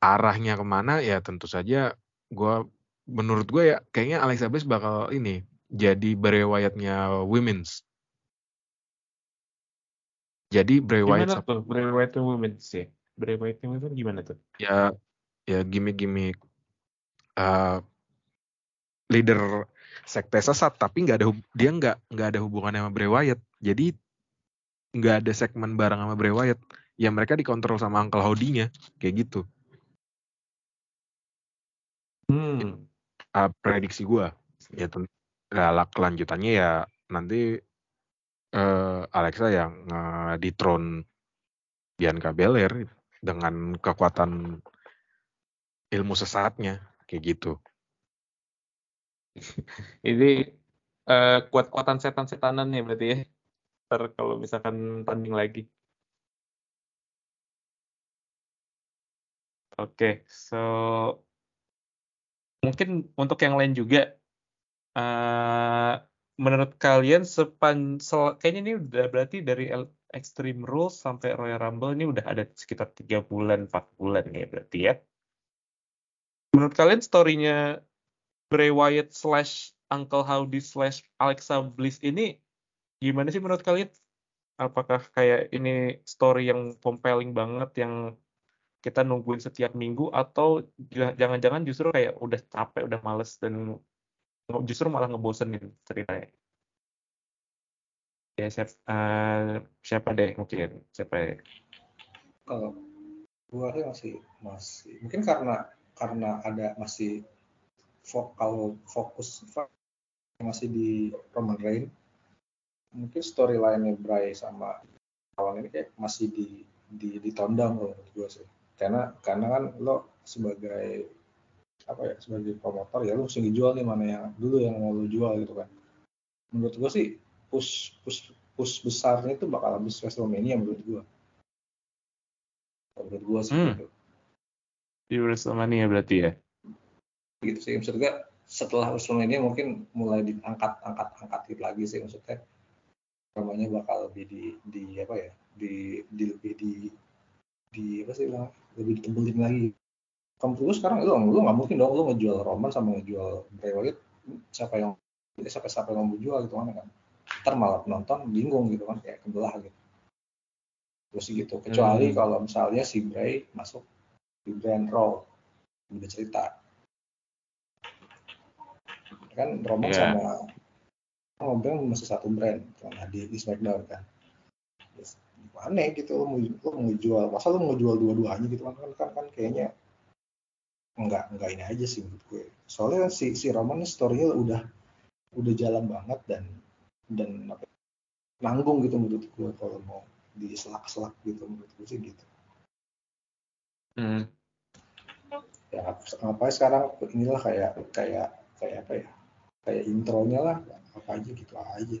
Speaker 5: arahnya ke mana ya tentu saja gue menurut gue ya kayaknya Alexa Bliss bakal ini jadi Bray Wyatt-nya women's. Jadi Bray Wyatt
Speaker 1: gimana tuh Bray Wyatt women's ya? Bray Wyatt women's gimana tuh?
Speaker 5: Ya ya gimmick-gimmick uh, leader sekte sesat tapi nggak ada dia nggak nggak ada hubungannya sama Bray Wyatt. Jadi nggak ada segmen bareng sama Bray Wyatt. Ya mereka dikontrol sama Uncle Howdy-nya kayak gitu. Hmm. Uh, prediksi gue ya galak kelanjutannya ya nanti uh, Alexa yang uh, throne Bianca Belair dengan kekuatan ilmu sesatnya kayak gitu.
Speaker 1: Ini uh, kuat-kuatan setan-setanan ya berarti ya. Ntar kalau misalkan tanding lagi. Oke, okay, so mungkin untuk yang lain juga uh, menurut kalian sepan sel, kayaknya ini udah berarti dari Extreme Rules sampai Royal Rumble ini udah ada sekitar tiga bulan, 4 bulan ya berarti ya. Menurut kalian story-nya Bray Wyatt slash Uncle Howdy slash Alexa Bliss ini gimana sih menurut kalian? Apakah kayak ini story yang compelling banget yang kita nungguin setiap minggu atau jangan-jangan justru kayak udah capek, udah males dan justru malah ngebosenin ceritanya? Ya siapa, uh, siapa deh mungkin siapa ya?
Speaker 6: Kalau gua sih masih masih mungkin karena karena ada masih vokal fokus masih di Roman Reigns mungkin storyline-nya Bray sama kawan ini kayak masih di di ditondang loh gue sih karena karena kan lo sebagai apa ya sebagai promotor ya lo mesti dijual nih mana yang dulu yang mau lo jual gitu kan menurut gue sih push push push besarnya itu bakal habis WrestleMania menurut gua. Menurut gua sih hmm. gitu.
Speaker 1: Di WrestleMania berarti ya?
Speaker 6: Gitu sih maksudnya setelah WrestleMania mungkin mulai diangkat angkat angkat gitu lagi sih maksudnya namanya bakal lebih di di apa ya di di lebih di di apa sih lah lebih ditebelin lagi. Kamu terus sekarang lu lu nggak mungkin dong lu ngejual Roman sama ngejual Bray Wyatt siapa yang siapa siapa yang mau jual gitu mana kan? Ntar malah penonton bingung gitu kan kayak kebelah gitu. Terus gitu kecuali hmm. kalau misalnya si Bray masuk di brand Raw udah cerita. Kan Roman yeah. sama ngobrol masih satu brand karena di, di SmackDown kan aneh gitu lo mau lo mau jual masa lo mau jual dua-duanya gitu kan kan kan, kayaknya enggak enggak ini aja sih menurut gue soalnya si si Roman story-nya udah udah jalan banget dan dan apa nanggung gitu menurut gue kalau mau di selak-selak gitu menurut gue sih gitu. Hmm. Ya apa sekarang inilah kayak kayak kayak apa ya kayak intronya lah apa aja gitu aja.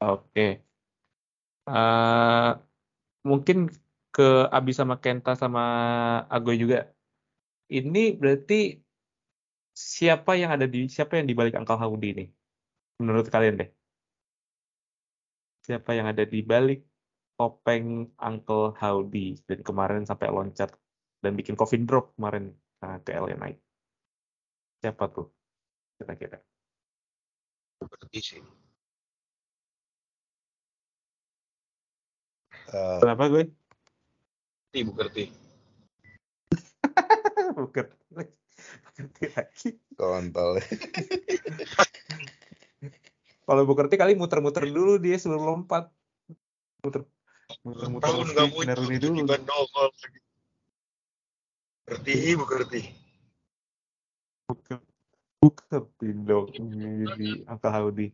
Speaker 1: Oke. Okay. Uh, mungkin ke Abi sama Kenta sama Agoy juga. Ini berarti siapa yang ada di siapa yang dibalik Howdy ini? menurut kalian deh? Siapa yang ada di balik topeng Uncle Howdy dan kemarin sampai loncat dan bikin coffin drop kemarin uh, ke LA Knight? Siapa tuh kira-kira?
Speaker 7: Berarti sih.
Speaker 1: Uh, Kenapa gue?
Speaker 7: Ti, Bukerti.
Speaker 1: Bukerti. Bukerti lagi.
Speaker 3: Kontol.
Speaker 1: Kalau Bukerti kali muter-muter dulu dia sebelum lompat. Muter muter-muter
Speaker 7: tahun nggak muncul dulu. Nongol lagi. Bukerti, Bukerti.
Speaker 1: Bukerti dong di angka Haudi.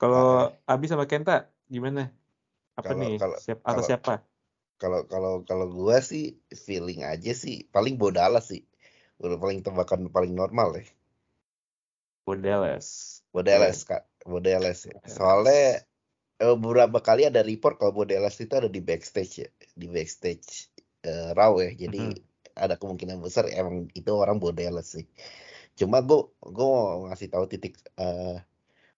Speaker 1: Kalau Abi sama Kenta gimana? Apa kalo, nih? Kalo, Siap, atau siapa?
Speaker 3: Kalau kalau kalau gua sih feeling aja sih paling Bodala sih. Udah paling tebakan paling normal ya.
Speaker 1: Bodeles.
Speaker 3: Bodeles kak, Bodeles. Ya. Soalnya eh, beberapa kali ada report kalau Bodeles itu ada di backstage ya, di backstage uh, raw ya. Jadi mm -hmm. ada kemungkinan besar emang itu orang Bodeles sih. Cuma gue gue mau ngasih tahu titik uh,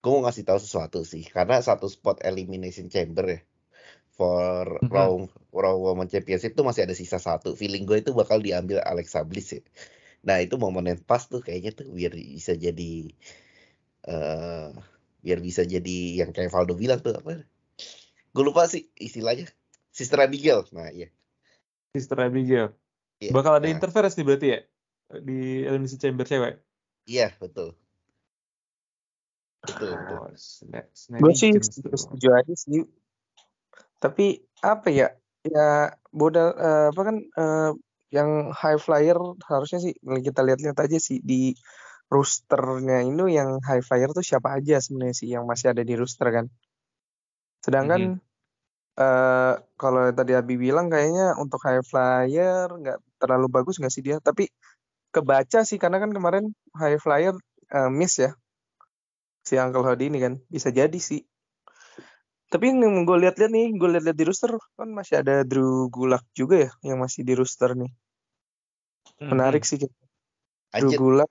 Speaker 3: gue mau ngasih tahu sesuatu sih karena satu spot elimination chamber ya for mm -hmm. Raw Raw Women Championship itu masih ada sisa satu. Feeling gue itu bakal diambil Alexa Bliss ya. Nah itu momen yang pas tuh kayaknya tuh biar bisa jadi uh, biar bisa jadi yang kayak Valdo bilang tuh apa? Gue lupa sih istilahnya. Sister Abigail. Nah iya.
Speaker 1: Sister Abigail. Iya, Bakal ada nah. interference nih berarti ya di elimination chamber cewek.
Speaker 3: Iya betul. Betul. betul. Oh,
Speaker 2: gue sih setuju aja sih. Tapi apa ya? Ya modal uh, apa kan uh, yang high flyer harusnya sih kita lihat-lihat aja sih di roosternya ini yang high flyer tuh siapa aja sebenarnya sih yang masih ada di rooster kan. Sedangkan mm -hmm. uh, kalau tadi Abi bilang kayaknya untuk high flyer nggak terlalu bagus nggak sih dia, tapi kebaca sih karena kan kemarin high flyer uh, miss ya si Uncle Howdy ini kan bisa jadi sih. Tapi yang gue lihat-lihat nih, gue lihat-lihat di rooster kan masih ada Drew Gulak juga ya yang masih di rooster nih. Menarik sih.
Speaker 3: Drew Anjir, Gulak.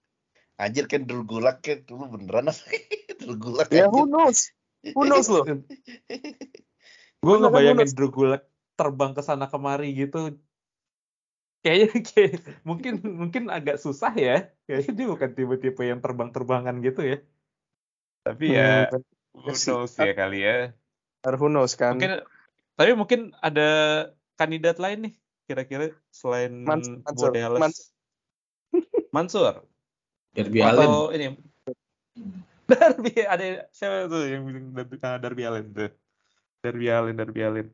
Speaker 3: Anjir kan Drew Gulak kan dulu beneran Drew Gulak
Speaker 2: Ya who knows? Who knows lo?
Speaker 1: Gue ngebayangin
Speaker 2: bonus.
Speaker 1: Drew Gulak terbang ke sana kemari gitu. Kayaknya kayak, mungkin mungkin agak susah ya. Kayaknya dia bukan tipe-tipe yang terbang-terbangan gitu ya. Tapi ya,
Speaker 2: Hmm,
Speaker 1: who
Speaker 2: sih.
Speaker 1: knows ya kali ya.
Speaker 2: who knows kan?
Speaker 1: Mungkin, tapi mungkin ada kandidat lain nih kira-kira selain
Speaker 2: Mans- Mansur. Mansur.
Speaker 1: Mansur.
Speaker 4: Derby Allen.
Speaker 1: Atau ini Darby ada siapa tuh yang bilang Darby, ah, Darby Allen tuh. Darby Allen, Darby Allen.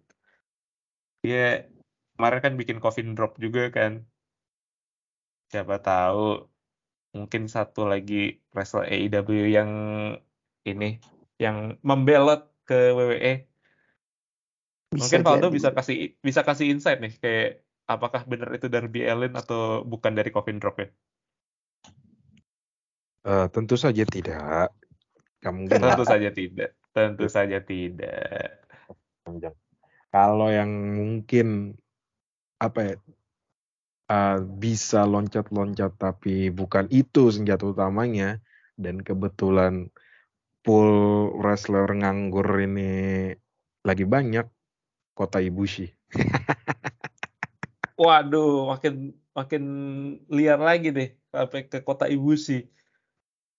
Speaker 1: Dia kemarin kan bikin coffin drop juga kan. Siapa tahu mungkin satu lagi wrestler AEW yang ini yang membelot ke WWE. Mungkin Valdo bisa kasih bisa kasih insight nih kayak apakah benar itu Darby Allen atau bukan dari coffin drop ya?
Speaker 5: Eh, tentu saja tidak. Kamu
Speaker 1: Tentu saja tidak. Tentu saja tidak.
Speaker 5: Kalau yang mungkin apa ya eh, bisa loncat-loncat tapi bukan itu senjata utamanya dan kebetulan pool wrestler nganggur ini lagi banyak kota Ibushi.
Speaker 1: Waduh, makin makin liar lagi deh sampai ke kota Ibushi.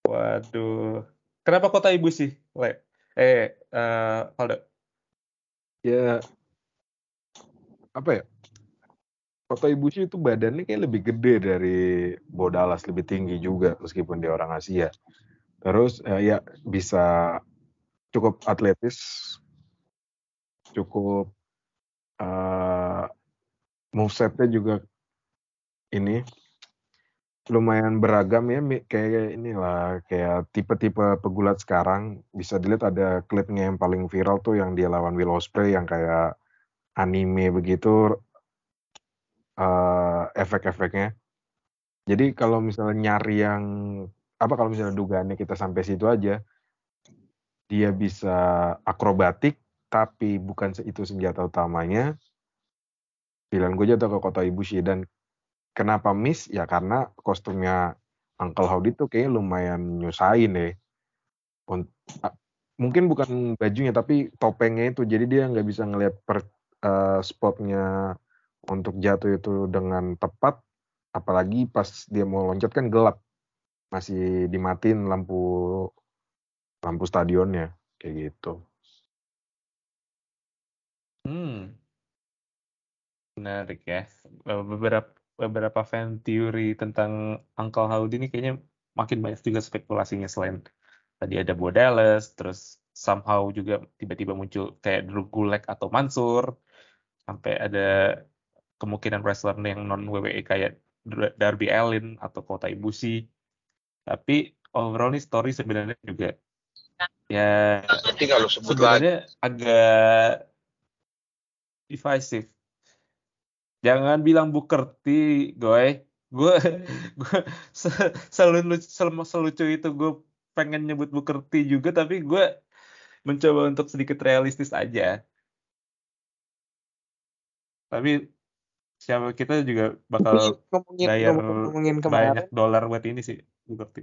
Speaker 1: Waduh. Kenapa kota Ibushi? Le? Eh, eh Valdo.
Speaker 5: Ya apa ya? Kota Ibushi itu badannya kayak lebih gede dari Bodalas, lebih tinggi juga meskipun dia orang Asia. Terus eh, ya bisa cukup atletis, cukup eh movesetnya juga ini lumayan beragam ya kayak inilah kayak tipe-tipe pegulat sekarang. Bisa dilihat ada klipnya yang paling viral tuh yang dia lawan Will Ospreay yang kayak anime begitu eh efek-efeknya. Jadi kalau misalnya nyari yang apa kalau misalnya dugaannya kita sampai situ aja dia bisa akrobatik tapi bukan itu senjata utamanya. Pilihan gue jatuh ke kota Ibushi dan kenapa miss? Ya karena kostumnya Uncle Howdy tuh kayaknya lumayan nyusahin deh. Mungkin bukan bajunya tapi topengnya itu. Jadi dia nggak bisa ngelihat per eh, spotnya untuk jatuh itu dengan tepat. Apalagi pas dia mau loncat kan gelap masih dimatiin lampu lampu stadionnya kayak gitu
Speaker 1: Hmm. Menarik ya. Beberapa beberapa fan teori tentang Uncle Howdy ini kayaknya makin banyak juga spekulasinya selain tadi ada Bo Dallas, terus somehow juga tiba-tiba muncul kayak Drew Gulak atau Mansur, sampai ada kemungkinan wrestler yang non WWE kayak Darby Allin atau Kota Ibushi. Tapi overall nih story sebenarnya juga ya
Speaker 7: Nanti kalau sebut lagi.
Speaker 1: sebenarnya agak divisive. Jangan bilang Booker T, gue. Gue gue se- selucu sel- selucu itu gue pengen nyebut Booker T juga tapi gue mencoba untuk sedikit realistis aja. Tapi siapa kita juga bakal
Speaker 2: ngomongin
Speaker 1: bayar
Speaker 2: ngomongin kemarin
Speaker 1: banyak dolar buat ini sih Booker T.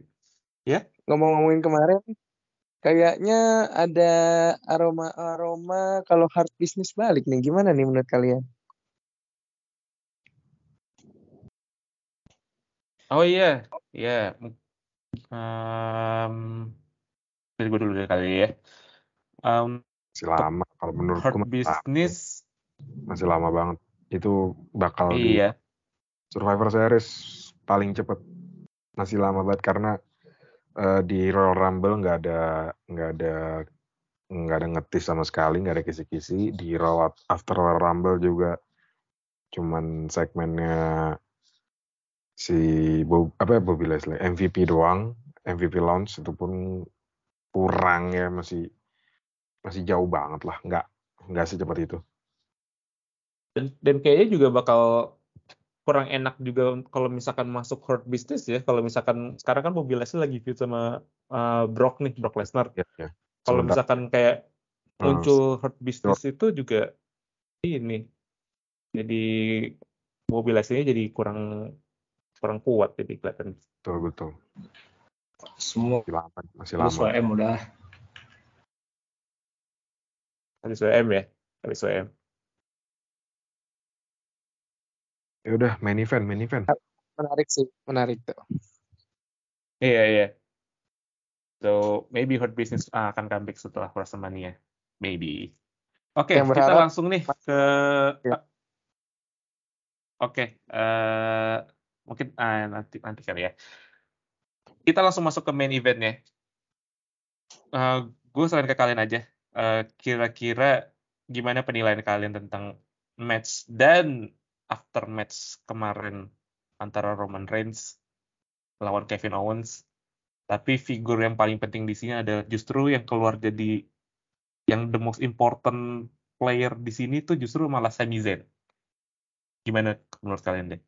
Speaker 2: ngomong-ngomongin kemarin kayaknya ada aroma-aroma kalau hard business balik nih gimana nih menurut kalian?
Speaker 1: Oh iya, iya. Um, dari gue dulu deh kali ya. Um,
Speaker 5: masih lama kalau menurutku
Speaker 1: hard business,
Speaker 5: masih lama banget itu bakal di
Speaker 1: iya.
Speaker 5: Survivor Series paling cepet. Masih lama banget karena eh, di Royal Rumble nggak ada nggak ada nggak ada ngetis sama sekali nggak ada kisi-kisi. Di Raw After Royal Rumble juga cuman segmennya si Bob, apa ya, Bobby Leslie MVP doang MVP launch itu pun kurang ya masih masih jauh banget lah. Nggak nggak secepat itu
Speaker 1: Dan, dan kayaknya juga bakal kurang enak juga kalau misalkan masuk hard business ya. Kalau misalkan sekarang kan Bobby Leslie lagi feud sama uh, Brock nih, Brock Lesnar.
Speaker 5: ya, ya.
Speaker 1: Kalau misalkan kayak
Speaker 5: Ah,
Speaker 1: muncul hard business itu juga ini. Jadi Bobby Leslie jadi kurang kurang kuat jadi kelihatan.
Speaker 5: betul betul
Speaker 6: Semua
Speaker 5: masih lama masih lama
Speaker 6: WM udah
Speaker 1: habis WM ya habis WM
Speaker 5: Ya udah main event, main event.
Speaker 2: Menarik sih, menarik tuh.
Speaker 1: iya iya so maybe Hurt Business akan comeback setelah WrestleMania maybe oke
Speaker 2: Yang
Speaker 1: kita langsung nih ke
Speaker 2: Ya.
Speaker 1: oke eh, mungkin ah, nanti nanti kali ya kita langsung masuk ke main eventnya Eh gue selain ke kalian aja Eh, kira-kira gimana penilaian kalian tentang match dan after match kemarin antara Roman Reigns lawan Kevin Owens tapi figur yang paling penting di sini adalah justru yang keluar jadi yang the most important player di sini tuh justru malah Sami Zayn gimana menurut kalian deh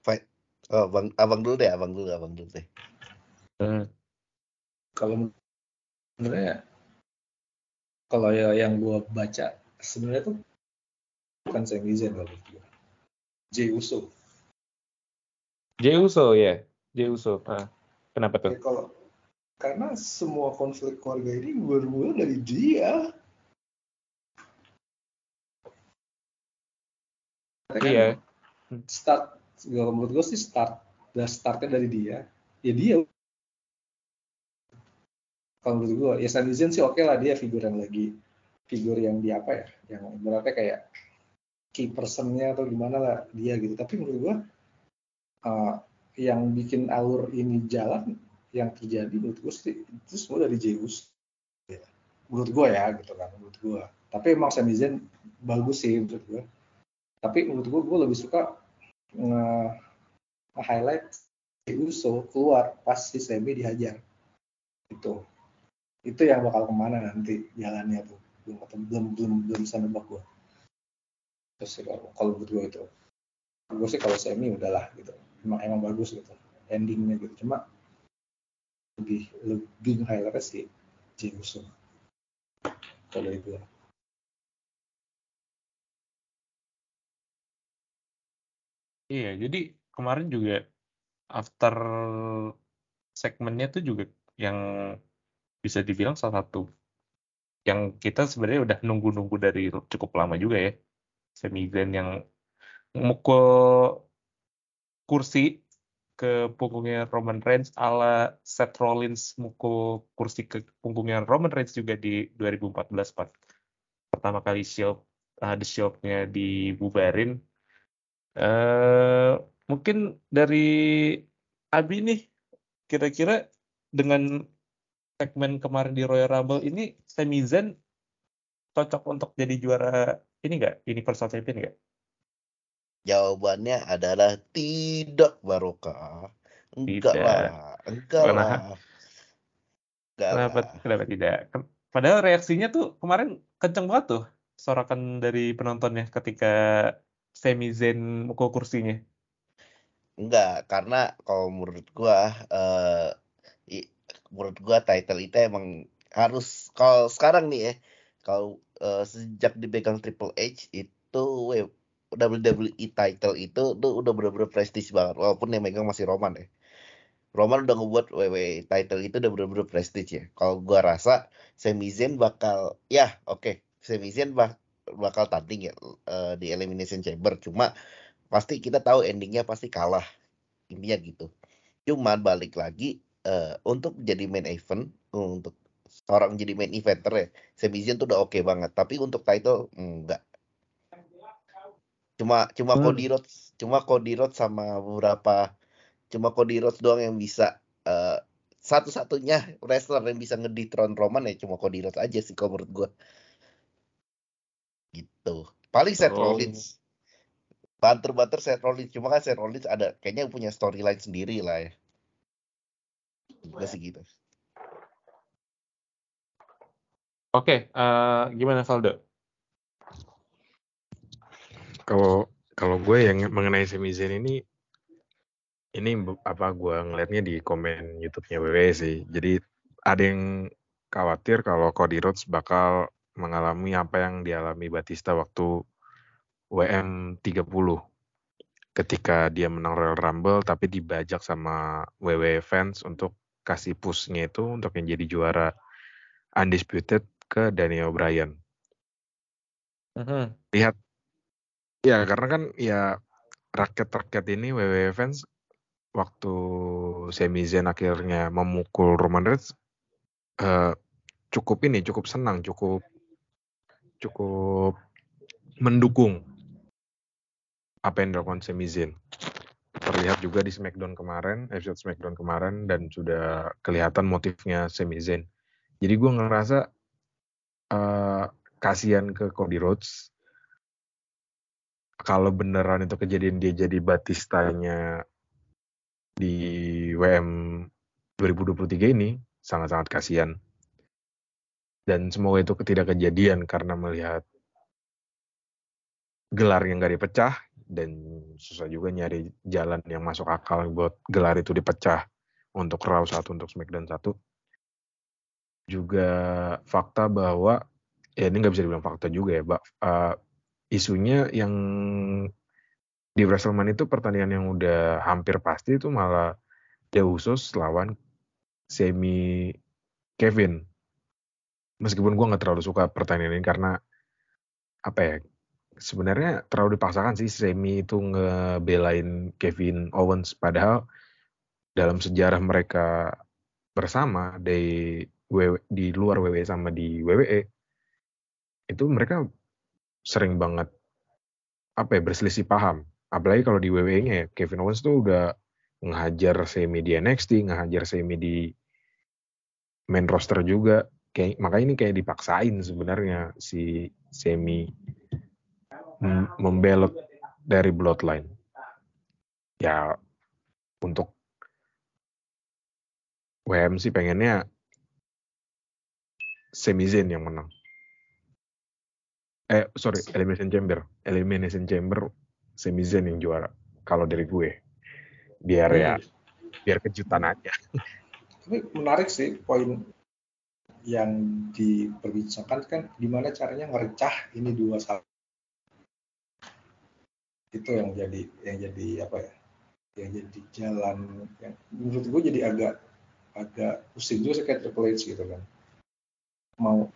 Speaker 3: Fight. Oh, bang, abang dulu deh, abang dulu, abang dulu deh.
Speaker 6: kalau sebenarnya kalau ya yang gue baca sebenarnya tuh bukan Sami Zayn kalau gue. Jey Uso.
Speaker 1: Jey Uso ya Jey Uso Ah, kenapa tuh
Speaker 6: Ya, kalau karena semua konflik keluarga ini bermula dari dia. Kan
Speaker 1: iya
Speaker 6: Start, kalau menurut gue sih start, dan startnya dari dia. Ya dia. Kalau menurut gue, ya Zayn sih oke lah dia figur yang lagi figur yang di apa ya, yang berarti kayak key personnya atau gimana lah dia gitu. Tapi menurut gue uh, yang bikin alur ini jalan yang terjadi menurut gue sih itu semua dari Zeus ya. menurut gue ya gitu kan menurut gue tapi emang Zayn bagus sih menurut gue tapi menurut gue gue lebih suka nge, highlight Uso keluar pas si Sami dihajar itu itu yang bakal ke mana nanti jalannya tuh. Belum belum belum belum bisa nebak gue terus kalau kalau menurut gue itu. Gue sih kalau Sami udahlah gitu. Emang emang bagus gitu. Endingnya gitu. Cuma lebih lebih highlightnya si Uso kalau itu.
Speaker 1: Iya, jadi kemarin juga after segmennya tuh juga yang bisa dibilang salah satu yang kita sebenarnya udah nunggu-nunggu dari cukup lama juga ya. Sami Zayn yang mukul kursi ke punggungnya Roman Reigns ala Seth Rollins mukul kursi ke punggungnya Roman Reigns juga di 2014 pas pertama kali Shield uh, The Shield-nya dibubarin. Eh mungkin dari Abi nih kira-kira dengan segmen kemarin di Royal Rumble ini Sami Zayn cocok untuk jadi juara ini nggak Universal Champion nggak?
Speaker 3: Jawabannya adalah tidak barokah. Enggak
Speaker 1: Tidak.
Speaker 3: lah, enggak
Speaker 1: Kenapa?
Speaker 3: lah. Enggak
Speaker 1: Kenapa,
Speaker 3: lah.
Speaker 1: kenapa tidak? Padahal reaksinya tuh kemarin kenceng banget tuh sorakan dari penontonnya ketika Sami Zayn mukul kursinya.
Speaker 3: Enggak, karena kalau menurut gua eh i- menurut gua title itu emang harus kalau sekarang nih ya, kalau eh, sejak dipegang Triple H itu we- WWE title itu tuh udah bener-bener prestis banget walaupun yang megang masih Roman ya. Roman udah ngebuat WWE title itu udah bener-bener prestis ya. Kalau gua rasa Sami Zayn bakal ya oke, Sami Zayn bak- bakal tanding ya eh, di Elimination Chamber cuma pasti kita tahu endingnya pasti kalah intinya gitu cuman balik lagi eh, untuk jadi main event untuk seorang jadi main eventer ya Sami Zayn tuh udah oke banget. Tapi untuk title enggak. Cuma cuma
Speaker 1: Hmm.
Speaker 3: Cody Rhodes cuma Cody Rhodes sama beberapa cuma Cody Rhodes doang yang bisa eh, satu-satunya wrestler yang bisa ngedethrone Roman ya cuma Cody Rhodes aja sih kalau menurut gua. Gitu. Paling Seth
Speaker 1: Oh.
Speaker 3: Rollins. Banter-banter Seth Rollins. Cuma kan Seth Rollins ada kayaknya punya storyline sendiri lah ya Gue sih gitu
Speaker 1: Oke, eh, gimana Valdo?
Speaker 5: Kalau kalau gue yang mengenai Sami Zayn ini ini apa gue ngelihatnya di komen YouTube-nya WWE sih. Jadi ada yang khawatir kalau Cody Rhodes bakal mengalami apa yang dialami Batista waktu WM 30. ketika dia menang Royal Rumble tapi dibajak sama WWE fans untuk kasih pushnya itu untuk yang jadi juara undisputed ke Daniel Bryan.
Speaker 1: Mhm.
Speaker 5: Lihat ya karena kan ya rakyat-rakyat ini WWE fans waktu Sami Zayn akhirnya memukul Roman Reigns eh, cukup ini cukup senang cukup cukup mendukung apa yang dilakukan Sami Zayn. Terlihat juga di SmackDown kemarin, episode SmackDown kemarin dan sudah kelihatan motifnya Sami Zayn. Jadi gue ngerasa eh kasihan ke Cody Rhodes. Kalau beneran itu kejadian dia jadi Batistanya di WM 2023 ini sangat-sangat kasihan. Dan semoga itu tidak kejadian karena melihat gelar yang gak dipecah dan susah juga nyari jalan yang masuk akal buat gelar itu dipecah untuk Raw 1 untuk SmackDown 1 juga fakta bahwa ya ini nggak bisa dibilang fakta juga ya Mbak Eh, isunya yang di WrestleMania itu pertandingan yang udah hampir pasti itu malah The Usos lawan Semi Kevin meskipun gua nggak terlalu suka pertandingan ini karena apa ya sebenarnya terlalu dipaksakan sih Semi itu ngebelain Kevin Owens. Padahal dalam sejarah mereka bersama di di luar WWE sama di WWE itu mereka sering banget apa ya berselisih paham. Apalagi kalau di WWE-nya ya Kevin Owens tuh udah ngehajar Semi di NXT ngehajar Semi di main roster juga. Kayak makanya ini kayak dipaksain sebenarnya si Semi membelot dari bloodline. Ya untuk WM sih pengennya Sami Zayn yang menang. Eh sorry Elimination Chamber. Elimination Chamber Sami Zayn yang juara. Kalau dari gue biar ya biar kejutan aja.
Speaker 6: Tapi menarik sih poin yang diperbincangkan kan gimana caranya ngerecah ini dua satu. Itu yang jadi yang jadi apa ya? Yang jadi jalan yang menurut gue jadi agak agak pusing juga kayak Triple gitu kan. Mau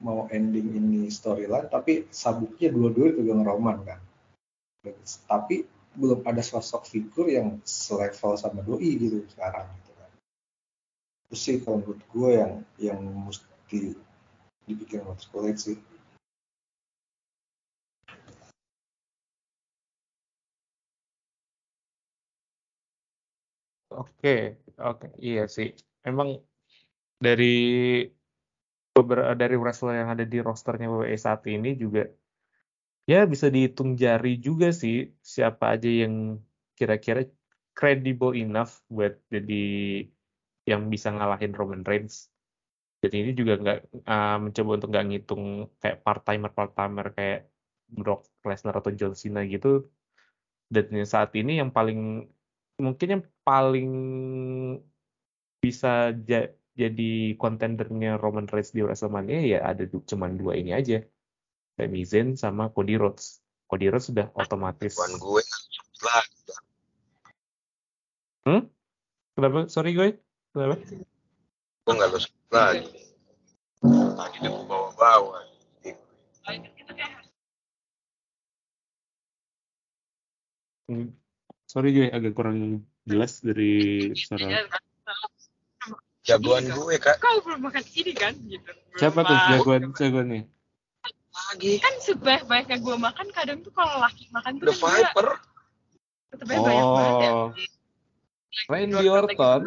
Speaker 6: mau ending ini storyline tapi sabuknya dua-dua pegang Roman kan. Tapi belum ada sosok figur yang selevel sama doi gitu sekarang gitu kan. Sih kalau menurut gue yang yang mesti dibikin Triple H sih.
Speaker 1: Oke, oke, iya sih. Emang dari beberapa dari wrestler yang ada di rosternya WWE saat ini juga ya bisa dihitung jari juga sih siapa aja yang kira-kira credible enough buat jadi yang bisa ngalahin Roman Reigns. Dan ini juga nggak uh, mencoba untuk nggak ngitung kayak part timer part timer kayak Brock Lesnar atau John Cena gitu. Dan saat ini yang paling mungkin yang paling bisa ja- jadi kontendernya Roman Reigns di WrestleMania ya ada cuman dua ini aja. Sami Zayn sama Cody Rhodes. Cody Rhodes sudah otomatis.
Speaker 7: Bukan gue lah.
Speaker 1: Hmm? Kenapa? Sorry gue. Kenapa?
Speaker 7: Gue nggak lo lagi. Tadi gue bawa-bawa.
Speaker 1: Sorry gue agak kurang jelas dari suara.
Speaker 7: Jagoan gue kak.
Speaker 8: Kau belum makan ini kan gitu. Belum
Speaker 1: Siapa tuh
Speaker 8: makan.
Speaker 1: jagoan jagoannya?
Speaker 7: Lagi.
Speaker 8: Kan sebaik-baiknya gue makan kadang tuh kalau laki makan tuh
Speaker 7: The
Speaker 8: kan
Speaker 7: Viper.
Speaker 8: banyak banget ya.
Speaker 1: Oh, Randy
Speaker 8: Dua kata
Speaker 1: Orton.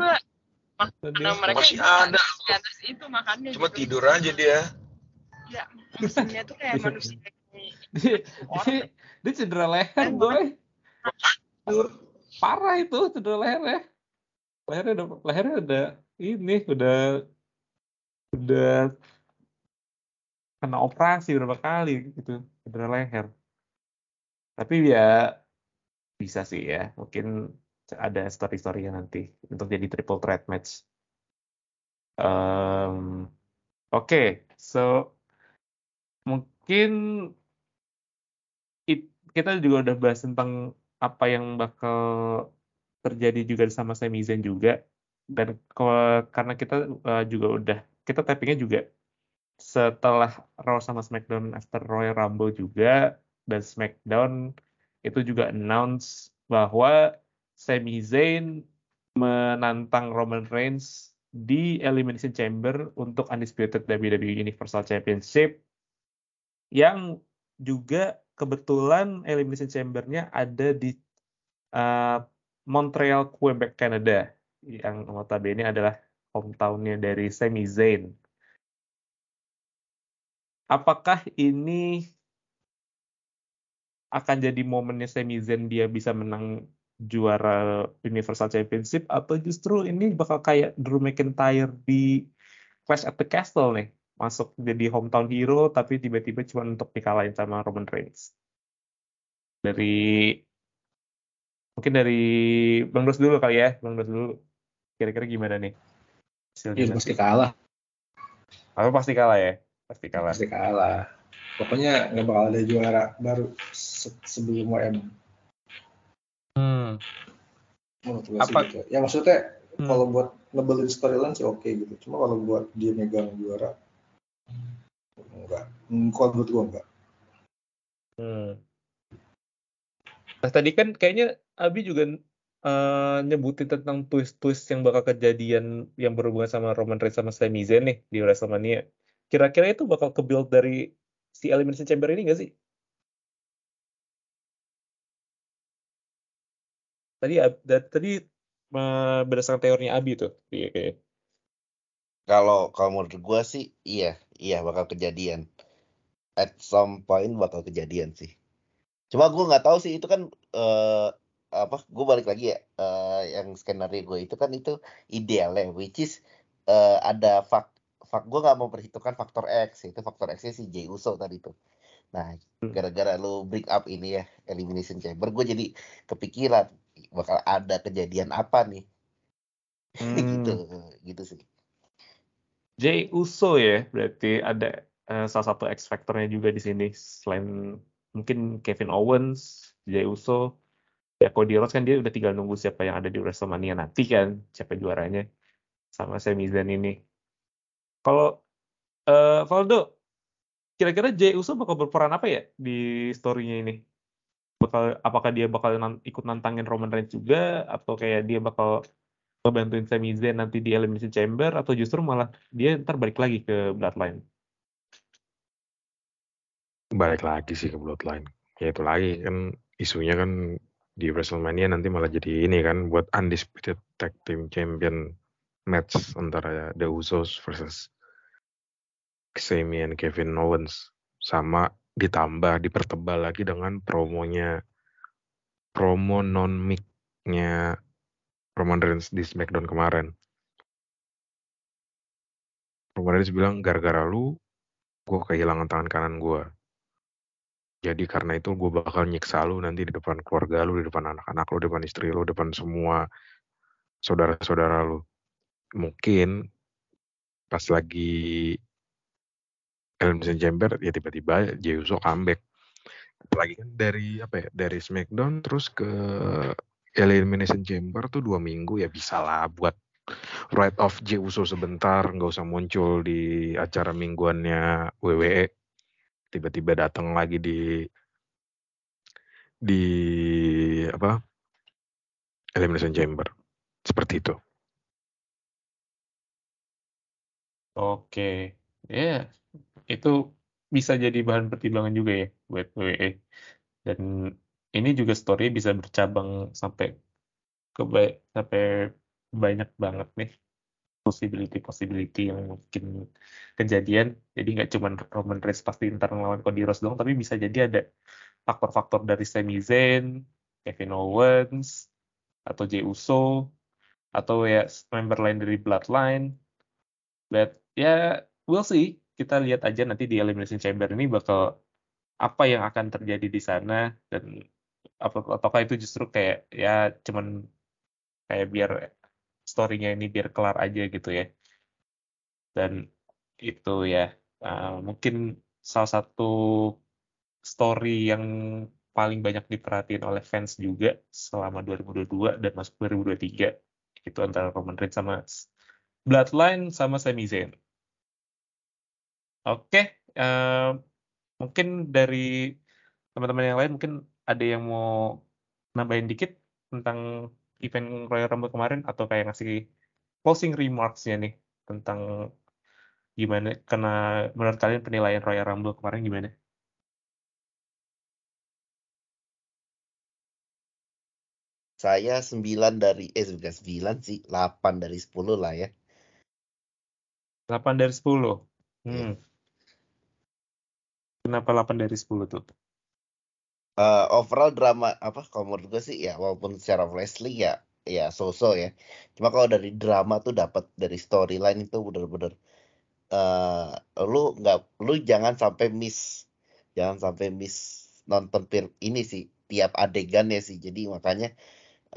Speaker 8: Karena mereka
Speaker 7: Masih
Speaker 8: juga
Speaker 7: ada.
Speaker 8: di atas itu makannya
Speaker 7: Cuma
Speaker 8: gitu.
Speaker 7: tidur aja dia.
Speaker 8: Ya, musimnya tuh kayak manusia
Speaker 1: dia, dia cedera leher boy parah itu cedera lehernya. Lehernya udah lehernya udah ini udah udah kena operasi berapa kali gitu cedera leher. Tapi ya bisa sih ya mungkin ada story-story nanti untuk jadi triple threat match. Um, oke so mungkin it- kita juga udah bahas tentang apa yang bakal terjadi juga sama Sami Zayn juga. Dan kalau karena kita uh, juga udah kita tappingnya juga setelah Raw sama SmackDown after Royal Rumble juga. Dan SmackDown itu juga announce bahwa Sami Zayn menantang Roman Reigns di Elimination Chamber untuk Undisputed WWE Universal Championship. Yang juga kebetulan Elimination Chamber-nya ada di uh, Montreal, Quebec, Canada. Yang notabene adalah hometown-nya dari Sami Zayn. Apakah ini akan jadi momennya Sami Zayn dia bisa menang juara Universal Championship? Atau justru ini bakal kayak Drew McIntyre di Clash at the Castle nih masuk jadi hometown hero tapi tiba-tiba cuma untuk dikalahin sama Roman Reigns dari mungkin dari Bang Dos dulu kali ya Bang Dos dulu kira-kira gimana nih
Speaker 6: Iya pasti kalah.
Speaker 1: Apa pasti kalah ya? Pasti kalah.
Speaker 6: Pasti kalah. Pokoknya nggak bakal ada juara baru se sebelum WM.
Speaker 1: Hmm.
Speaker 6: Menurut gue
Speaker 1: Apa?
Speaker 6: sih gitu. Ya maksudnya
Speaker 1: Hmm.
Speaker 6: kalau buat ngebelin storyline sih oke gitu. Cuma kalau buat dia megang juara enggak. Hmm, Kalau menurut gue enggak.
Speaker 1: Hmm. Nah tadi kan kayaknya Abi juga eh, nyebutin tentang twist-twist yang bakal kejadian yang berhubungan sama Roman Reigns sama Sami Zayn nih di WrestleMania. Kira-kira itu bakal ke-build dari si Elimination Chamber ini gak sih? Tadi tadi eh, berdasarkan teorinya Abi tuh. Iya.
Speaker 3: Kalau kalau menurut gua sih iya, iya bakal kejadian. At some point bakal kejadian sih. Cuma gua nggak tahu sih itu kan eh apa? Gue balik lagi ya eh, yang skenario gue itu kan itu idealnya, which is eh, ada fak fak gue nggak memperhitungkan faktor X, itu faktor X-nya si Jey Uso tadi tuh. Nah, gara-gara lu bring up ini ya Elimination Chamber, gue jadi kepikiran bakal ada kejadian apa nih, gitu, gitu sih.
Speaker 1: Jay Uso ya, berarti ada eh, salah satu X Factor-nya juga di sini selain mungkin Kevin Owens, Jay Uso, ya Cody Rhodes kan dia udah tinggal nunggu siapa yang ada di WrestleMania nanti kan, siapa juaranya sama Sami Zayn ini. Kalau eh Valdo, kira-kira Jay Uso bakal berperan apa ya di story-nya ini? Bakal apakah dia bakal nan- ikut nantangin Roman Reigns juga atau kayak dia bakal ngebantuin Sami Zayn nanti di Elimination Chamber atau justru malah dia ntar balik lagi ke Bloodline.
Speaker 5: balik lagi sih ke Bloodline. Ya itu lagi kan isunya kan di WrestleMania nanti malah jadi ini kan buat undisputed tag team champion match antara The Usos versus Sami and Kevin Owens sama ditambah dipertebal lagi dengan promonya promo non mic-nya Roman Reigns di SmackDown kemarin. Roman Reigns bilang gara-gara lu gue kehilangan tangan kanan gue. Jadi karena itu gue bakal nyiksa lu nanti di depan keluarga lu, di depan anak-anak lu, di depan istri lu, di depan semua saudara-saudara lu. Mungkin pas lagi Elimination Chamber ya tiba-tiba Jey Uso comeback. Apalagi kan dari apa ya dari SmackDown terus ke Elimination Chamber tuh dua minggu ya bisa lah buat write off Jey Uso sebentar nggak usah muncul di acara mingguannya WWE tiba-tiba datang lagi di di apa Elimination Chamber seperti itu.
Speaker 1: Oke, ya itu bisa jadi bahan pertimbangan juga ya buat WWE. Dan ini juga story bisa bercabang sampai ke sampai banyak banget nih possibility possibility yang mungkin kejadian. Jadi nggak cuma Roman Reigns pasti ntar ngelawan Cody Rhodes doang, tapi bisa jadi ada faktor-faktor dari Sami Zayn, Kevin Owens, atau Jey Uso, atau ya member lain dari Bloodline. But ya we'll see. Kita lihat aja nanti di Elimination Chamber ini bakal apa yang akan terjadi di sana dan apa ataukah itu justru kayak ya cuman kayak biar story-nya ini biar kelar aja gitu ya. Dan itu ya uh, mungkin salah satu story yang paling banyak diperhatiin oleh fans juga selama 2022 dan masuk 2023 itu antara Roman Reigns sama Bloodline sama Sami Zayn. Oke, uh, mungkin dari teman-teman yang lain mungkin ada yang mau nambahin dikit tentang event Royal Rumble kemarin atau kayak ngasih closing remarks-nya nih tentang gimana karena menurut kalian penilaian Royal Rumble kemarin gimana?
Speaker 3: Saya 9 dari eh bukan 9 sih, 8 dari 10 lah ya.
Speaker 1: 8 dari 10.
Speaker 3: Iya.
Speaker 1: Hmm. Kenapa 8 dari 10 tuh?
Speaker 3: Uh, overall drama apa kalau menurut gue sih ya walaupun secara wrestling ya ya so-so ya. Cuma kalau dari drama tuh dapat dari storyline itu bener-bener uh, lu nggak lu jangan sampai miss jangan sampai miss nonton film ini sih tiap adegan ya sih. Jadi makanya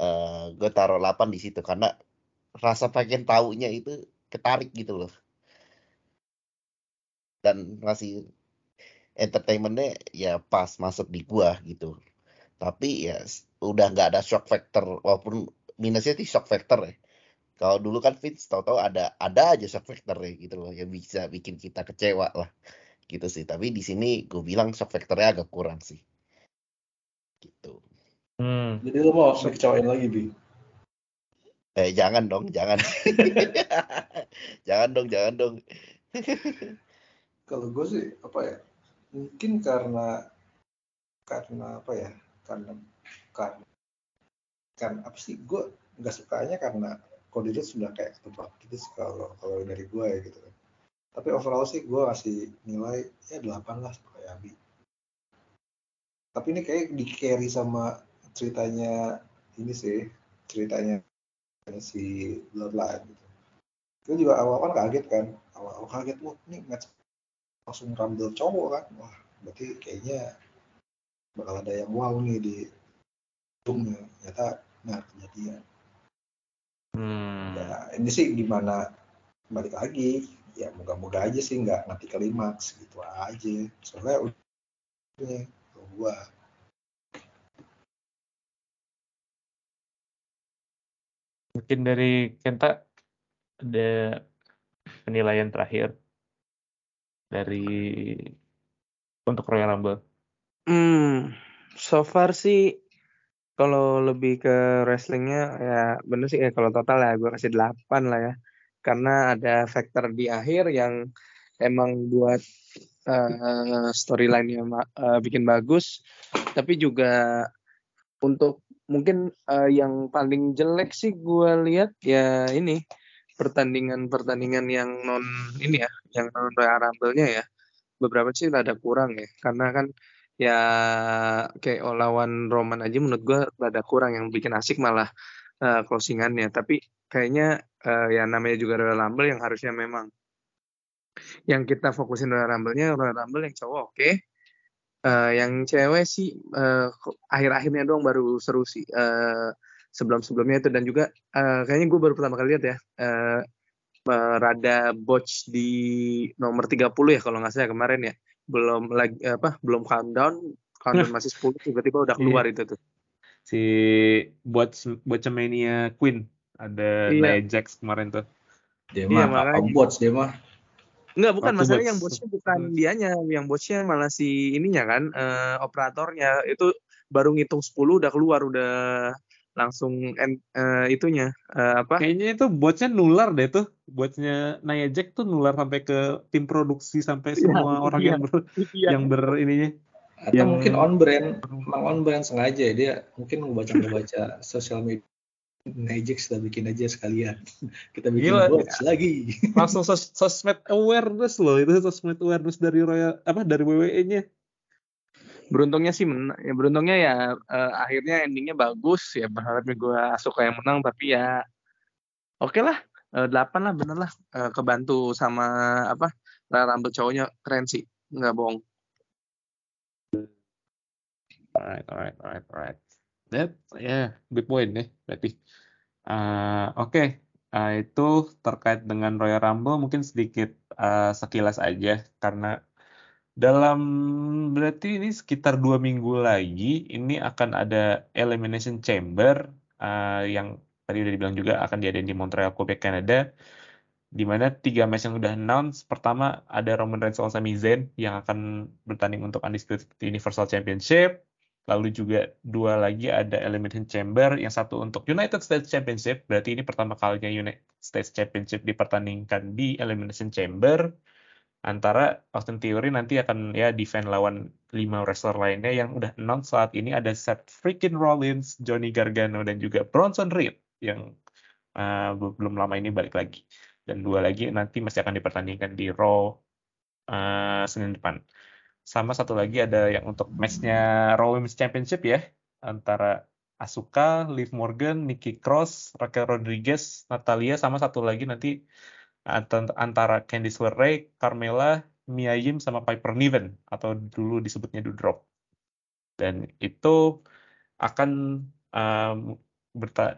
Speaker 3: uh, gue taruh 8 di situ karena rasa pengen taunya itu ketarik gitu loh. Dan ngasih entertainmentnya ya pas masuk di gua gitu. Tapi ya udah nggak ada shock factor walaupun minusnya sih shock factor ya. Kalau dulu kan Vince tahu-tahu ada ada aja shock factor ya gitu loh yang bisa bikin kita kecewa lah. Gitu sih tapi di sini gue bilang shock factornya agak kurang sih. Gitu.
Speaker 6: Hmm. jadi lo mau kecewain lagi bi?
Speaker 3: Eh jangan dong jangan. Jangan dong jangan dong.
Speaker 6: Kalau gue sih apa ya mungkin karena karena apa ya karena karena kan apa sih? Gue nggak sukanya karena Rhodes sudah kayak ketebak gitu sih kalau kalau dari gue ya gitu kan. Tapi overall sih gue kasih nilai ya delapan lah kayak Abi. Tapi ini kayak di carry sama ceritanya ini sih ceritanya si Bloodline gitu. Gue juga awal kan kaget kan, awal, awal kaget, wah ini match langsung rumble cowok kan. Wah berarti kayaknya bakal ada yang wow nih di ujungnya ternyata nah kejadian. Hmm. ya ini sih gimana balik lagi? Ya moga-moga aja sih nggak nanti klimaks gitu aja. Soalnya udah gua.
Speaker 1: Mungkin dari Kenta ada penilaian terakhir dari untuk Royal Rumble?
Speaker 2: Hmm, so far sih kalau lebih ke wrestlingnya ya bener sih ya kalau total ya gue kasih 8 lah ya karena ada faktor di akhir yang emang buat uh, storyline-nya uh, bikin bagus tapi juga untuk mungkin uh, yang paling jelek sih gue lihat ya ini pertandingan-pertandingan yang non ini ya, yang non Royal Rumble-nya ya, beberapa sih ada kurang ya. Karena kan ya kayak lawan Roman aja menurut gue ada kurang yang bikin asik malah uh, closingannya. Tapi kayaknya uh, ya namanya juga Royal Rumble yang harusnya memang yang kita fokusin Royal Rumble-nya Royal Rumble yang cowok oke. Okay. Uh, yang cewek sih uh, akhir-akhirnya doang baru seru sih. Uh, sebelum-sebelumnya itu. Dan juga uh, kayaknya gue baru pertama kali lihat ya uh, rada botch di nomor 30 ya kalau nggak salah kemarin ya. Belum lagi apa belum countdown. Countdown masih 10 tiba-tiba udah keluar iya. itu tuh.
Speaker 1: Si botch botchmania Queen. Ada iya. Nia Jax kemarin tuh.
Speaker 6: Dia iya, mah botch dia mah.
Speaker 2: Enggak, bukan. Waktu masalahnya yang bosnya bukan dianya, yang bosnya malah si ininya kan, uh, operatornya. Itu baru ngitung 10 udah keluar, udah langsung uh, itunya uh, apa?
Speaker 1: Kayaknya itu botnya nular deh tuh. Botnya Naya Jack tuh nular sampai ke tim produksi sampai ya, semua orang iya, yang ber iya. yang ber ininya.
Speaker 6: Atau yang... mungkin on brand, emang on brand sengaja dia mungkin membaca membaca sosial media Jack sudah bikin aja sekalian. Kita bikin Gila, ya. lagi.
Speaker 1: Langsung sos sosmed awareness loh itu sosmed awareness dari Royal apa dari WWE-nya
Speaker 2: beruntungnya sih menang ya beruntungnya ya uh, akhirnya endingnya bagus. Ya berharapnya gue suka yang menang tapi ya oke okay lah uh, lah bener lah. Uh, kebantu sama apa rambut cowoknya. Keren sih nggak bohong.
Speaker 1: Alright alright alright alright. That yeah good point nih berarti. Uh, oke. Okay. uh, itu terkait dengan Royal Rumble mungkin sedikit uh, sekilas aja. Karena dalam berarti ini sekitar dua minggu lagi ini akan ada Elimination Chamber uh, yang tadi udah dibilang juga akan diadain di Montreal, Quebec, Canada di mana tiga match yang udah announce pertama ada Roman Reigns lawan Sami Zayn yang akan bertanding untuk Undisputed Universal Championship. Lalu juga dua lagi ada Elimination Chamber yang satu untuk United States Championship. Berarti ini pertama kalinya United States Championship dipertandingkan di Elimination Chamber antara Austin Theory nanti akan ya defend lawan lima wrestler lainnya yang udah announce saat ini ada Seth freaking Rollins, Johnny Gargano dan juga Bronson Reed yang uh, belum lama ini balik lagi dan dua lagi nanti masih akan dipertandingkan di Raw uh, Senin depan. Sama satu lagi ada yang untuk matchnya Raw Women's Championship ya antara Asuka, Liv Morgan, Nikki Cross, Raquel Rodriguez, Natalia sama satu lagi nanti antara Candice LeRae, Carmela, Mia Yim sama Piper Niven atau dulu disebutnya Doudrop. Dan itu akan um,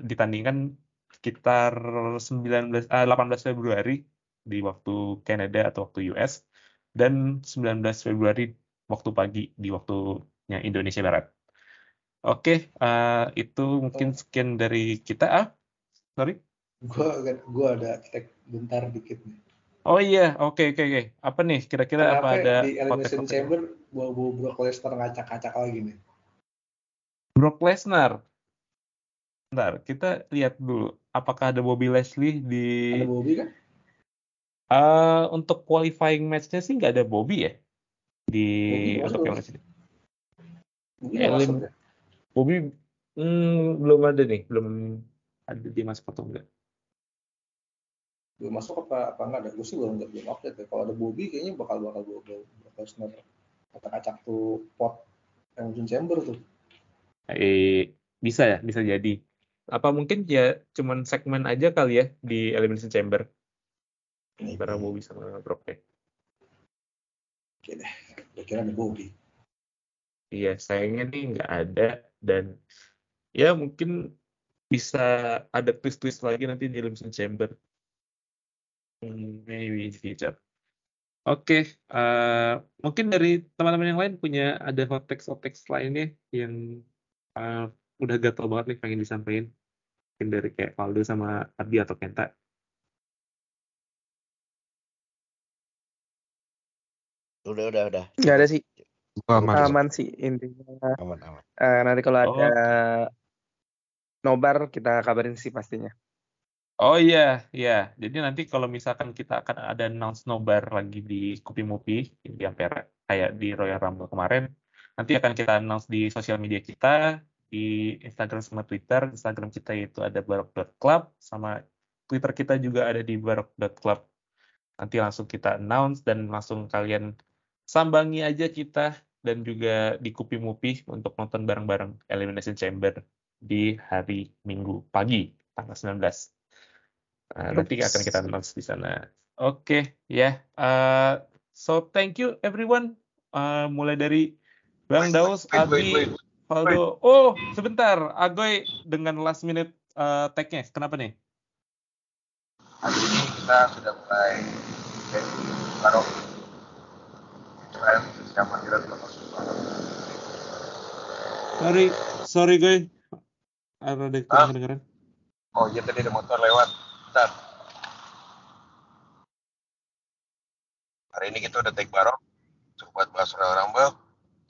Speaker 1: ditandingkan sekitar 19 uh, 18 Februari di waktu Kanada atau waktu US dan 19 Februari waktu pagi di waktunya Indonesia Barat. Oke, uh, itu mungkin sekian dari kita. Ah, sorry.
Speaker 6: Gua gua ada tag bentar dikit nih.
Speaker 1: Oh iya, oke okay, oke okay, oke. Okay. Apa nih kira-kira apa, apa ada
Speaker 6: di Elimination Chamber bawa-bawa Brock Lesnar ngacak-ngacak lagi nih.
Speaker 1: Brock Lesnar. Bentar, kita lihat dulu. Apakah ada Bobby Leslie di
Speaker 6: Ada Bobby kan?
Speaker 1: Uh, untuk qualifying match-nya sih nggak ada Bobby ya di
Speaker 6: Bobby
Speaker 1: untuk yang.
Speaker 6: Bobby
Speaker 1: Elim-
Speaker 6: ya?
Speaker 1: Bobby hmm, belum ada nih, belum ada di masuk atau enggak.
Speaker 6: Belum masuk apa apa enggak ada? Gue sih belum belum update ya. Kalau ada Bobby kayaknya bakal bakal bawa Brock Lesnar acak-acak tuh pot Elimination Chamber tuh.
Speaker 1: Eh, bisa ya, bisa jadi. Apa mungkin ya cuman segmen aja kali ya di Elimination Chamber antara Bobby sama Brock ya.
Speaker 6: Oke deh. Gue kira ada Bobby.
Speaker 1: Iya, sayangnya nih nggak ada dan ya mungkin bisa ada twist-twist lagi nanti di Elimination Chamber. Hmm, maybe in future. Oke, eh, mungkin dari teman-teman yang lain punya ada hot text hot text lainnya yang eh, udah gatel banget nih pengen disampaikan. Mungkin dari kayak Valdo sama Abi atau Kenta.
Speaker 3: Udah, udah, udah.
Speaker 2: Nggak ada sih.
Speaker 5: Gua aman.
Speaker 2: Aman sih intinya.
Speaker 3: Aman, aman.
Speaker 2: Eh, nanti kalau
Speaker 1: Oh,
Speaker 2: ada nobar kita kabarin sih pastinya.
Speaker 1: Oh iya, iya. Jadi nanti kalau misalkan kita akan ada announce nobar lagi di Kopi Mupi di Ampera kayak di Royal Rumble kemarin, nanti akan kita announce di sosial media kita di Instagram sama Twitter. Instagram kita itu ada barok.club sama Twitter kita juga ada di barok.club. Nanti langsung kita announce dan langsung kalian sambangi aja kita dan juga di Kupi Mupi untuk nonton bareng-bareng Elimination Chamber di hari Minggu pagi tanggal 19. Nah, nanti akan kita announce di sana. Oke, ya. Uh, so thank you everyone. Uh, mulai dari Bang Daus, Abi. Valdo. Oh, sebentar. Agoy dengan last minute uh, tag-nya. Kenapa nih?
Speaker 7: Hari ini kita sudah mulai kemarin sudah masuk
Speaker 1: Sorry, sorry Goy. Ada
Speaker 7: Ah. Oh iya tadi ada motor lewat. Bentar. Hari ini kita udah take barok. Buat bahas Royal Rumble.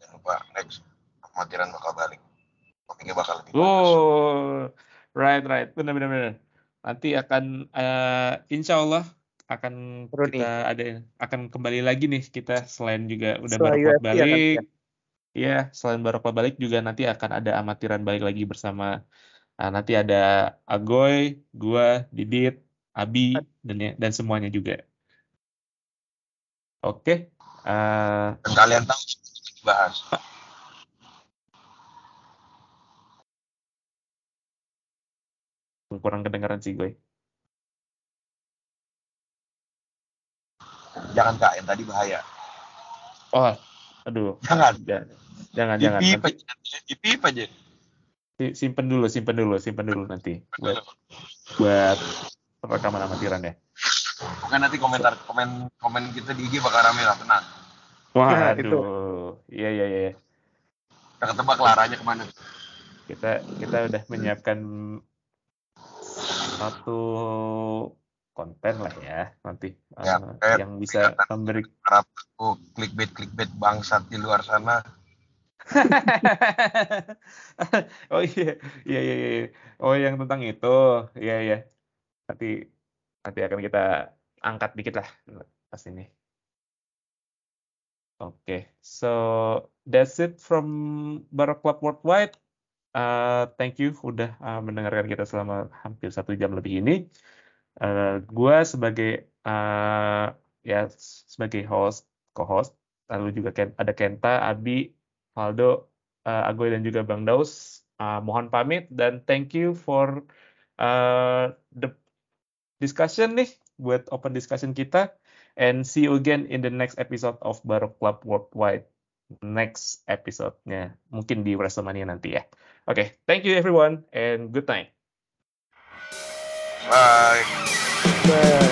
Speaker 7: Jangan lupa next amatiran bakal balik. Topiknya bakal lebih bagus.
Speaker 1: Oh, right, right. Benar, benar, benar. Nanti akan, eh, insya Allah akan
Speaker 2: nih.
Speaker 1: kita ada akan kembali lagi nih kita selain juga udah
Speaker 2: akan
Speaker 1: balik.
Speaker 2: ya.
Speaker 1: Iya, selain Barokah balik juga nanti akan ada amatiran balik lagi bersama ah, nanti ada Agoy, gua, Didit, Abi dan ya- dan semuanya juga. Oke. eh,
Speaker 7: Dan kalian tahu dibahas.
Speaker 1: kurang kedengaran sih gue.
Speaker 7: Jangan kak, yang tadi bahaya.
Speaker 1: Oh, aduh.
Speaker 7: Jangan.
Speaker 1: Jangan, jangan.
Speaker 7: Di
Speaker 1: jangan.
Speaker 7: pip
Speaker 1: Nanti
Speaker 7: aja. Di pip aja.
Speaker 1: Si- simpen dulu, simpen dulu, simpen dulu nanti buat buat rekaman amatiran ya.
Speaker 7: Bukan nanti komentar komen komen kita di IG bakal rame lah tenang.
Speaker 1: Waduh, iya iya iya.
Speaker 7: Kita tebak laranya ke mana?
Speaker 1: Kita kita udah menyiapkan satu konten lah ya nanti
Speaker 7: Ya,
Speaker 1: uh,
Speaker 7: eh,
Speaker 1: yang bisa memberi
Speaker 7: Harap aku clickbait clickbait bangsat di luar sana.
Speaker 1: oh iya, iya iya iya. Oh yang tentang itu, iya iya. Nanti nanti akan kita angkat dikit lah pas ini. Oke, so that's it from Barok Club Worldwide. Uh, thank you udah uh, mendengarkan kita selama hampir satu jam lebih ini. Uh, gua sebagai uh, ya sebagai host, co-host, lalu juga ada Kenta, Abi, Valdo, uh, Agoy dan juga Bang Daus. Uh, mohon pamit dan thank you for uh, the discussion nih buat open discussion kita and see you again in the next episode of Barok Club Worldwide next episode-nya mungkin di WrestleMania nanti ya. Oke, thank you everyone and good night.
Speaker 7: Bye.
Speaker 5: Bye.